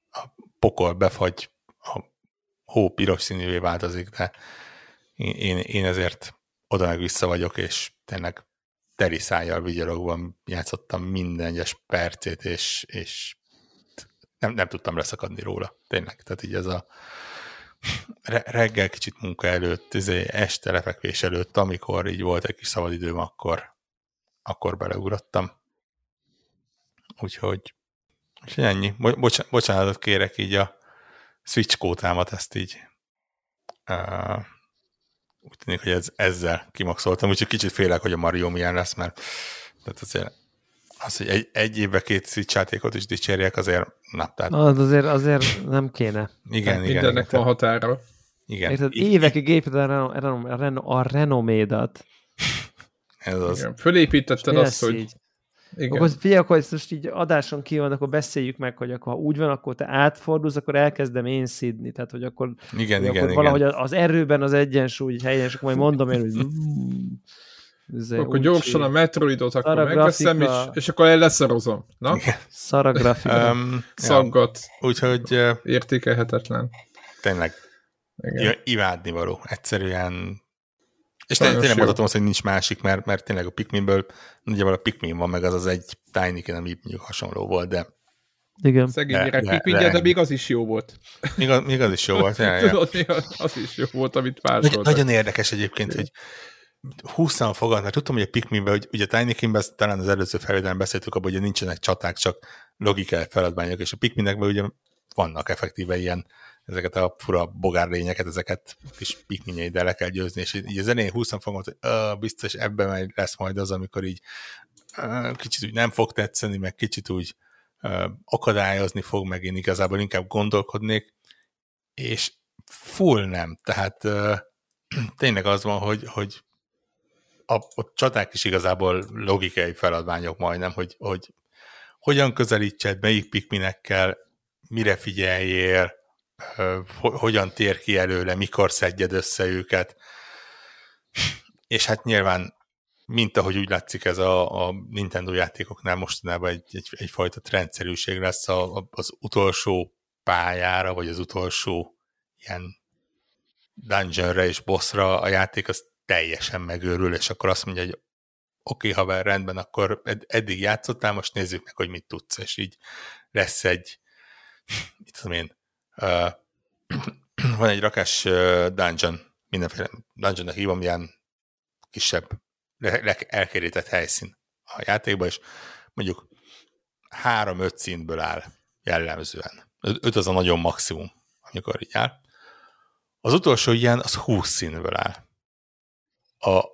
a pokol befagy, a hó piros színűvé változik, de én, én ezért oda meg vissza vagyok, és tényleg teri szájjal vigyorogva játszottam minden egyes percét, és, és nem, nem tudtam leszakadni róla. Tényleg. Tehát így ez a reggel kicsit munka előtt, izé, este lefekvés előtt, amikor így volt egy kis szabadidőm, akkor, akkor beleugrottam. Úgyhogy, úgyhogy ennyi. Bocs, bocsánatot kérek így a Switch kótámat, ezt így úgy tűnik, hogy ez, ezzel kimaxoltam, úgyhogy kicsit félek, hogy a Mario milyen lesz, mert tehát azért Az, hogy egy, egy évbe két Switch játékot is dicsérjek, azért na, tehát... Az azért, azért nem kéne. Igen, tehát igen. Mindennek igen, van határa. Igen. Érted, évekig építed a, renom, a, renom, a renomédat. Ez az. Igen. Fölépítetted azt, hogy... Igen. Akkor figyelj, akkor ezt most így adáson kívül, akkor beszéljük meg, hogy akkor, ha úgy van, akkor te átfordulsz, akkor elkezdem én szidni. Tehát, hogy akkor, igen, hogy igen, akkor igen. valahogy az erőben az egyensúly helyen, és akkor majd mondom én, hogy ez akkor gyorsan a Metroidot akkor megveszem, és, és akkor el leszarozom. Na? Szara grafika. Um, Szaggat. Ja. Úgyhogy... Uh, Értékelhetetlen. Tényleg. Igen. Imádni való. Egyszerűen és Sajnos tényleg mondhatom azt, hogy nincs másik, mert, mert tényleg a Pikminből nagyjából a Pikmin van, meg az az egy Tiny, ami mondjuk hasonló volt, de igen. Szegény gyerek Pikmin, de, de még az is jó volt. Még az, még az is jó volt. Ja, Tudod, az, is jó volt, amit másoltak. Nagy, nagyon érdekes egyébként, hogy húszan fogad, mert tudtam, hogy a Pikminben, hogy ugye a Tiny Kimben talán az előző felvételen beszéltük abban, hogy nincsenek csaták, csak logikai feladványok, és a Pikminekben ugye vannak effektíve ilyen ezeket a fura bogárlényeket, ezeket kis pikminjeiddel le kell győzni, és így az elején húszan fogom, hogy uh, biztos ebben majd lesz majd az, amikor így uh, kicsit úgy nem fog tetszeni, meg kicsit úgy uh, akadályozni fog, meg én igazából inkább gondolkodnék, és full nem. Tehát uh, tényleg az van, hogy, hogy a, a csaták is igazából logikai feladványok majdnem, hogy, hogy hogyan közelítsed, melyik pikminekkel, mire figyeljél, hogyan tér ki előle, mikor szedjed össze őket. És hát nyilván, mint ahogy úgy látszik, ez a, a Nintendo játékoknál mostanában egy, egy, egyfajta trendszerűség lesz a, a, az utolsó pályára, vagy az utolsó ilyen dungeonre és bossra a játék az teljesen megőrül, és akkor azt mondja, hogy oké, okay, haver, rendben, akkor ed- eddig játszottál, most nézzük meg, hogy mit tudsz, és így lesz egy, mit tudom én, van egy rakás dungeon, mindenféle dungeonnak hívom, ilyen kisebb, elkerített helyszín a játékban, és mondjuk három-öt színből áll jellemzően. Öt az a nagyon maximum, amikor így áll. Az utolsó ilyen, az 20 színből áll. A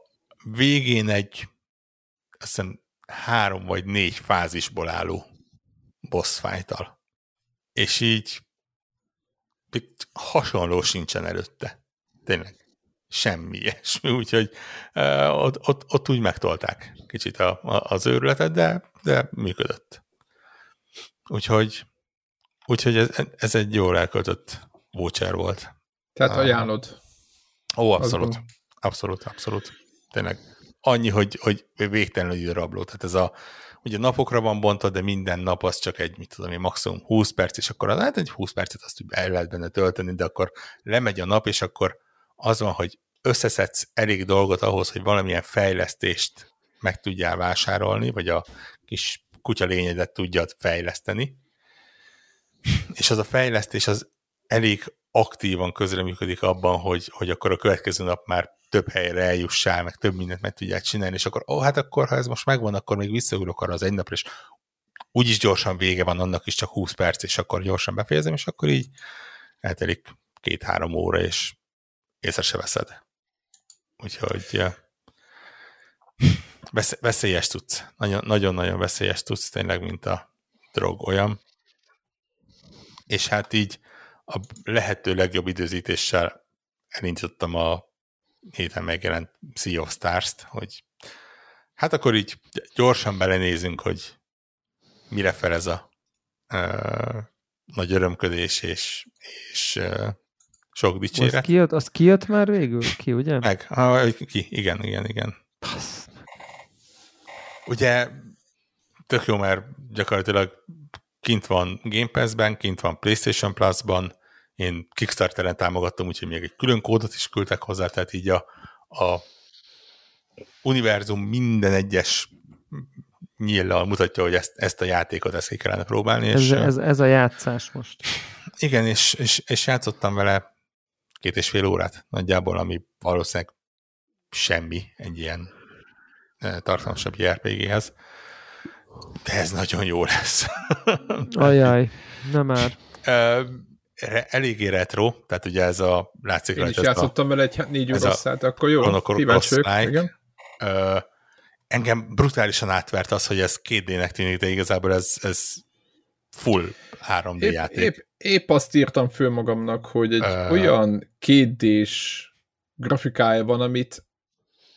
végén egy, azt hiszem, három vagy négy fázisból álló boss fight -tal. És így hasonló sincsen előtte. Tényleg. Semmi ilyesmi, úgyhogy uh, ott, ott, ott úgy megtolták kicsit a, a, az őrületet, de, de működött. Úgyhogy, úgyhogy ez, ez egy jól elköltött voucher volt. Tehát uh, ajánlod. Ó, abszolút. Azon. Abszolút, abszolút. Tényleg annyi, hogy, hogy végtelenül rabló. Tehát ez a ugye napokra van bontva, de minden nap az csak egy, mit tudom én, maximum 20 perc, és akkor hát egy 20 percet azt el lehet benne tölteni, de akkor lemegy a nap, és akkor az van, hogy összeszedsz elég dolgot ahhoz, hogy valamilyen fejlesztést meg tudjál vásárolni, vagy a kis kutya lényedet tudjad fejleszteni, és az a fejlesztés az elég aktívan közreműködik abban, hogy, hogy akkor a következő nap már több helyre eljussál, meg több mindent meg tudják csinálni, és akkor, ó, hát akkor, ha ez most megvan, akkor még visszaülök arra az egy napra, és úgyis gyorsan vége van, annak is csak 20 perc, és akkor gyorsan befejezem, és akkor így eltelik két-három óra, és észre se veszed. Úgyhogy ja. veszélyes tudsz. Nagyon-nagyon veszélyes tudsz, tényleg, mint a drog olyan. És hát így a lehető legjobb időzítéssel elindítottam a héten megjelent Sea of Stars-t, hogy hát akkor így gyorsan belenézünk, hogy mire fel ez a uh, nagy örömködés és, és uh, sok dicséret. Az kijött, az kijött már végül? Ki, ugye? Meg, ha, ki, igen, igen, igen. Passz. Ugye tök jó, mert gyakorlatilag kint van Game Pass-ben, kint van PlayStation Plus-ban, én Kickstarteren támogattam, úgyhogy még egy külön kódot is küldtek hozzá, tehát így a, a univerzum minden egyes nyíllal mutatja, hogy ezt, ezt a játékot ezt ki kellene próbálni. Ez, és, ez, ez a játszás most. Igen, és, és, és játszottam vele két és fél órát nagyjából, ami valószínűleg semmi egy ilyen eh, tartalmasabb JRPG-hez. De ez nagyon jó lesz. Ajaj, nem már eléggé retro, tehát ugye ez a látszik Én is játszottam vele egy négy óra szállt, akkor jó, kíváncsi igen. Uh, engem brutálisan átvert az, hogy ez 2D-nek tűnik, de igazából ez, ez full 3D épp, játék. Épp, épp azt írtam föl magamnak, hogy egy uh, olyan 2 grafikája van, amit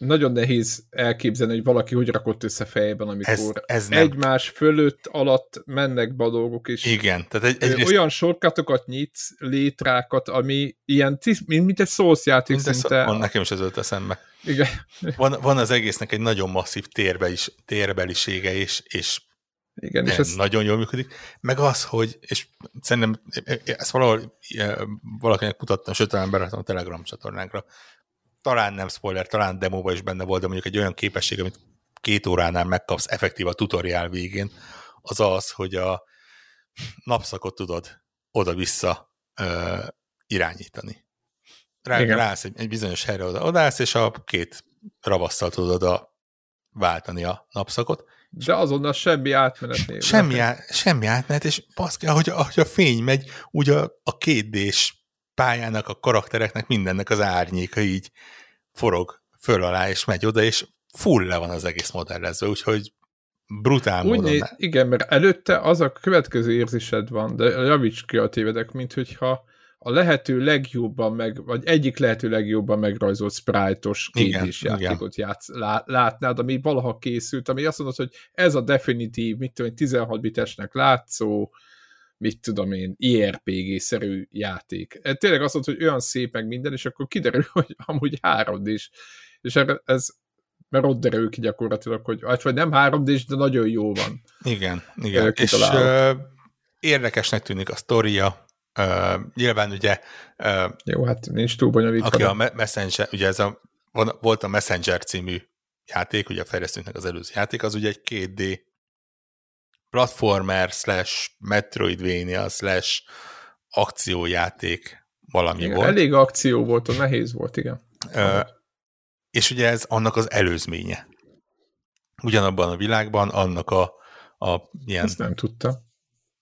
nagyon nehéz elképzelni, hogy valaki hogy rakott össze fejében, amikor ez, ez nem... egymás fölött alatt mennek be a dolgok, és Igen, tehát egy, egyrészt... olyan sorkatokat nyitsz, létrákat, ami ilyen, mint, mint egy szószjáték szinte. Van, nekem is ez ölt eszembe. Igen. Van, van az egésznek egy nagyon masszív térbe is, térbelisége is, és igen, és ez... nagyon jól működik. Meg az, hogy, és szerintem ezt valahol valakinek mutattam, sőt, talán beraktam a Telegram csatornánkra, talán nem spoiler, talán demóban is benne volt, de mondjuk egy olyan képesség, amit két óránál megkapsz effektív a tutoriál végén, az az, hogy a napszakot tudod oda-vissza ö, irányítani. Rá, rász egy, egy bizonyos helyre oda, odász, és a két ravasszal tudod oda váltani a napszakot. De azonnal semmi átmenet név. Semmi, á, semmi átmenet, és baszki, ahogy, ahogy a fény megy, ugye a, a kétdés pályának, a karaktereknek, mindennek az árnyéka így forog föl alá, és megy oda, és full le van az egész modellezve, úgyhogy brutál Úgy módon. Né, igen, mert előtte az a következő érzésed van, de javíts ki a tévedek, mint hogyha a lehető legjobban meg, vagy egyik lehető legjobban megrajzolt sprite-os kétés játékot játsz, lá, látnád, ami valaha készült, ami azt mondod, hogy ez a definitív, mit tudom, 16 bitesnek látszó, mit tudom én, IRPG-szerű játék. E, tényleg azt mondod, hogy olyan szép meg minden, és akkor kiderül, hogy amúgy 3 is. És ez, mert ott derül ki gyakorlatilag, hogy hát vagy nem 3 d de nagyon jó van. Igen, igen. És uh, érdekesnek tűnik a sztoria, Uh, nyilván ugye... Uh, Jó, hát nincs túl bonyolítva. Aki a Messenger, ugye ez a, van, volt a Messenger című játék, ugye a fejlesztőnknek az előző játék, az ugye egy 2D platformer slash Metroidvania slash akciójáték valami igen, volt. Elég akció volt, a nehéz volt, igen. Uh, és ugye ez annak az előzménye. Ugyanabban a világban annak a, a ilyen Ezt nem tudta.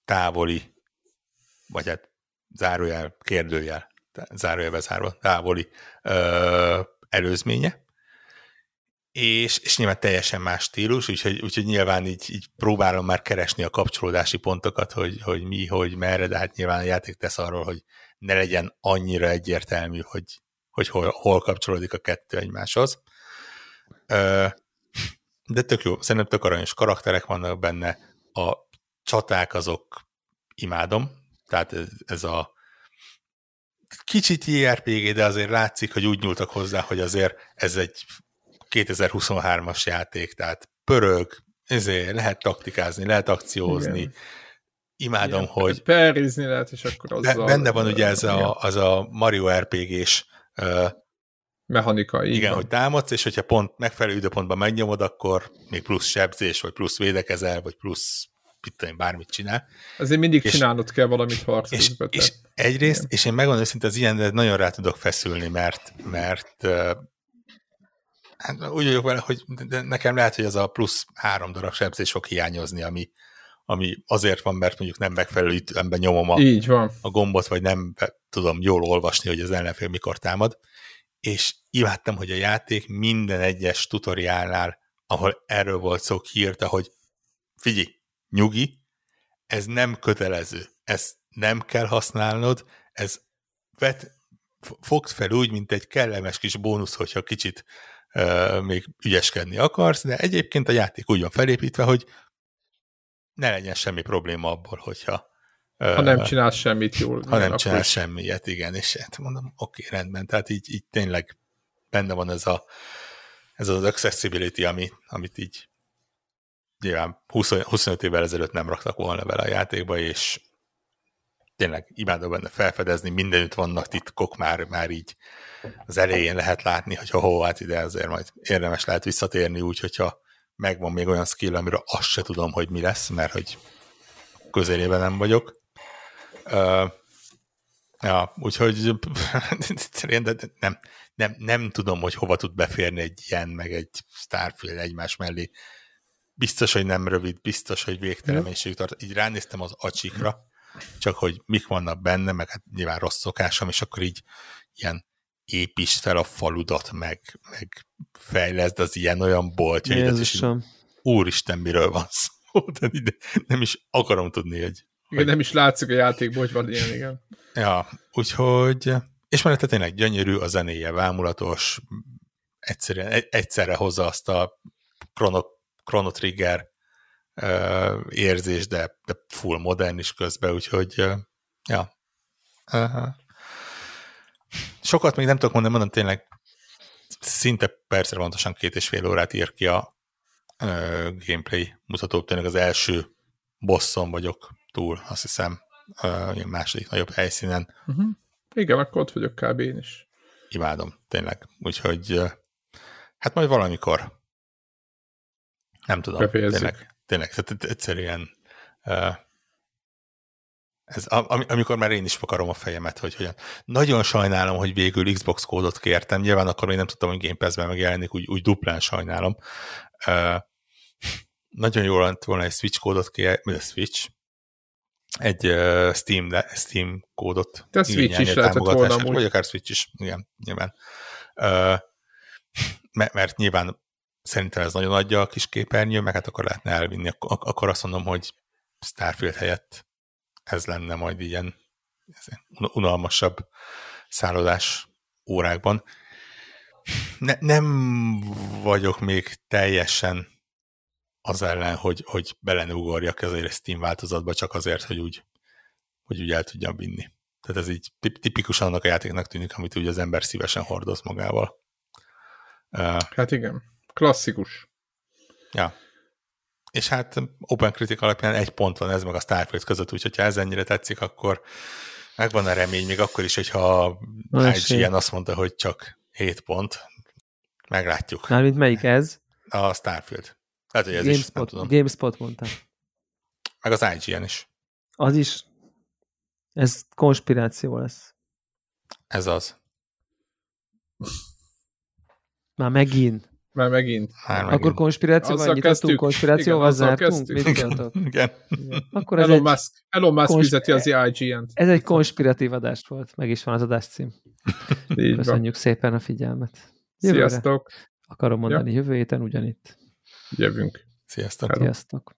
távoli, vagy hát zárójel, kérdőjel, zárójelbe zárva, távoli ö, előzménye, és, és nyilván teljesen más stílus, úgyhogy, úgyhogy nyilván így, így próbálom már keresni a kapcsolódási pontokat, hogy, hogy mi, hogy merre, de hát nyilván a játék tesz arról, hogy ne legyen annyira egyértelmű, hogy, hogy hol, hol kapcsolódik a kettő egymáshoz. De tök jó, szerintem tök aranyos karakterek vannak benne, a csaták azok imádom, tehát ez, a kicsit JRPG, de azért látszik, hogy úgy nyúltak hozzá, hogy azért ez egy 2023-as játék, tehát pörög, ezért lehet taktikázni, lehet akciózni. Igen. Imádom, Igen, hogy... Perizni lehet, és akkor azzal... Benne van ugye ez a, az a Mario RPG-s uh, mechanika. Igen, van. hogy támadsz, és hogyha pont megfelelő időpontban megnyomod, akkor még plusz sebzés, vagy plusz védekezel, vagy plusz mit tudom, bármit csinál. Azért mindig és, csinálnod kell valamit harc és, és egyrészt, Igen. és én megmondom őszintén, az ilyen nagyon rá tudok feszülni, mert, mert hát úgy vagyok vele, hogy nekem lehet, hogy az a plusz három darab sebzés fog hiányozni, ami, ami azért van, mert mondjuk nem megfelelő időben nyomom a, Így van. a gombot, vagy nem tudom jól olvasni, hogy az ellenfél mikor támad. És imádtam, hogy a játék minden egyes tutoriálnál, ahol erről volt szó, kiírta, hogy figyelj, nyugi, ez nem kötelező, ezt nem kell használnod, ez vet, fogd fel úgy, mint egy kellemes kis bónusz, hogyha kicsit még ügyeskedni akarsz, de egyébként a játék úgy van felépítve, hogy ne legyen semmi probléma abból, hogyha ha nem csinálsz semmit jól. Ha nem csinálsz semmiet, igen, és hát mondom, oké, rendben, tehát így, így tényleg benne van ez, a, ez az accessibility, ami, amit így nyilván 20, 25 évvel ezelőtt nem raktak volna vele a játékba, és tényleg imádom benne felfedezni, mindenütt vannak titkok, már, már így az elején lehet látni, hogy ho, hát ide azért majd érdemes lehet visszatérni úgy, hogyha megvan még olyan skill, amiről azt se tudom, hogy mi lesz, mert hogy közelében nem vagyok. Uh, ja, úgyhogy nem, nem, nem tudom, hogy hova tud beférni egy ilyen, meg egy Starfield egymás mellé. Biztos, hogy nem rövid, biztos, hogy végtelen mennyiségű tart. Így ránéztem az acsikra, csak hogy mik vannak benne, meg hát nyilván rossz szokásom, és akkor így ilyen építsd fel a faludat, meg, meg fejleszd az ilyen-olyan boltjaidat, és úristen, miről van szó, de nem is akarom tudni, hogy... Igen, nem is látszik a játékból, hogy van ilyen, igen. Ja, úgyhogy... És mellette tényleg gyönyörű, a zenéje vámulatos, egyszerűen, egyszerre hozza azt a Chrono, Chrono Trigger érzés, de, de full modern is közben, úgyhogy ja. Sokat még nem tudok mondani, mondom tényleg szinte percre pontosan két és fél órát ír ki a gameplay mutató, tényleg az első bosszon vagyok túl, azt hiszem, uh, második nagyobb helyszínen. Uh-huh. Igen, akkor ott vagyok kb. én is. Imádom, tényleg. Úgyhogy hát majd valamikor nem tudom, Befejezzük. tényleg, tényleg, tehát egyszerűen ez, am, amikor már én is fakarom a fejemet, hogy hogyan. Nagyon sajnálom, hogy végül Xbox kódot kértem, nyilván akkor még nem tudtam, hogy Game Pass-ben megjelenik, úgy, úgy duplán sajnálom. Uh, nagyon jól lett volna egy Switch kódot kérni, a Switch, egy uh, Steam, de, Steam kódot. Te Switch is lehetett volna Vagy akár Switch is, igen, nyilván. Uh, mert nyilván szerintem ez nagyon adja a kis képernyő, meg hát akkor lehetne elvinni, Ak akkor azt mondom, hogy Starfield helyett ez lenne majd ilyen unalmasabb szállodás órákban. Ne, nem vagyok még teljesen az ellen, hogy, hogy belenugorjak ezért a Steam változatba, csak azért, hogy úgy, hogy úgy el tudjam vinni. Tehát ez így tipikusan annak a játéknak tűnik, amit úgy az ember szívesen hordoz magával. Hát igen, klasszikus. Ja. És hát Open Critic alapján egy pont van ez meg a Starfield között, úgyhogy ha ez ennyire tetszik, akkor megvan a remény, még akkor is, hogyha IGN azt mondta, hogy csak 7 pont. Meglátjuk. Mármint melyik ez? A Starfield. Lehet, hogy ez GameSpot, is, nem tudom. GameSpot mondta. Meg az IGN is. Az is. Ez konspiráció lesz. Ez az. Már megint. Már megint. Már megint. Akkor konspiráció, azzal nyitottunk, konspirációval zártunk? Mit Igen. Igen. Akkor ez Elon Musk, Elon Musk konspir... fizeti az IGN-t. Ez egy konspiratív adást volt, meg is van az adáscím. Köszönjük szépen a figyelmet. Jövőre. Sziasztok! Akarom mondani, ja. jövő héten ugyanitt. Jövünk. Sziasztok! Sziasztok!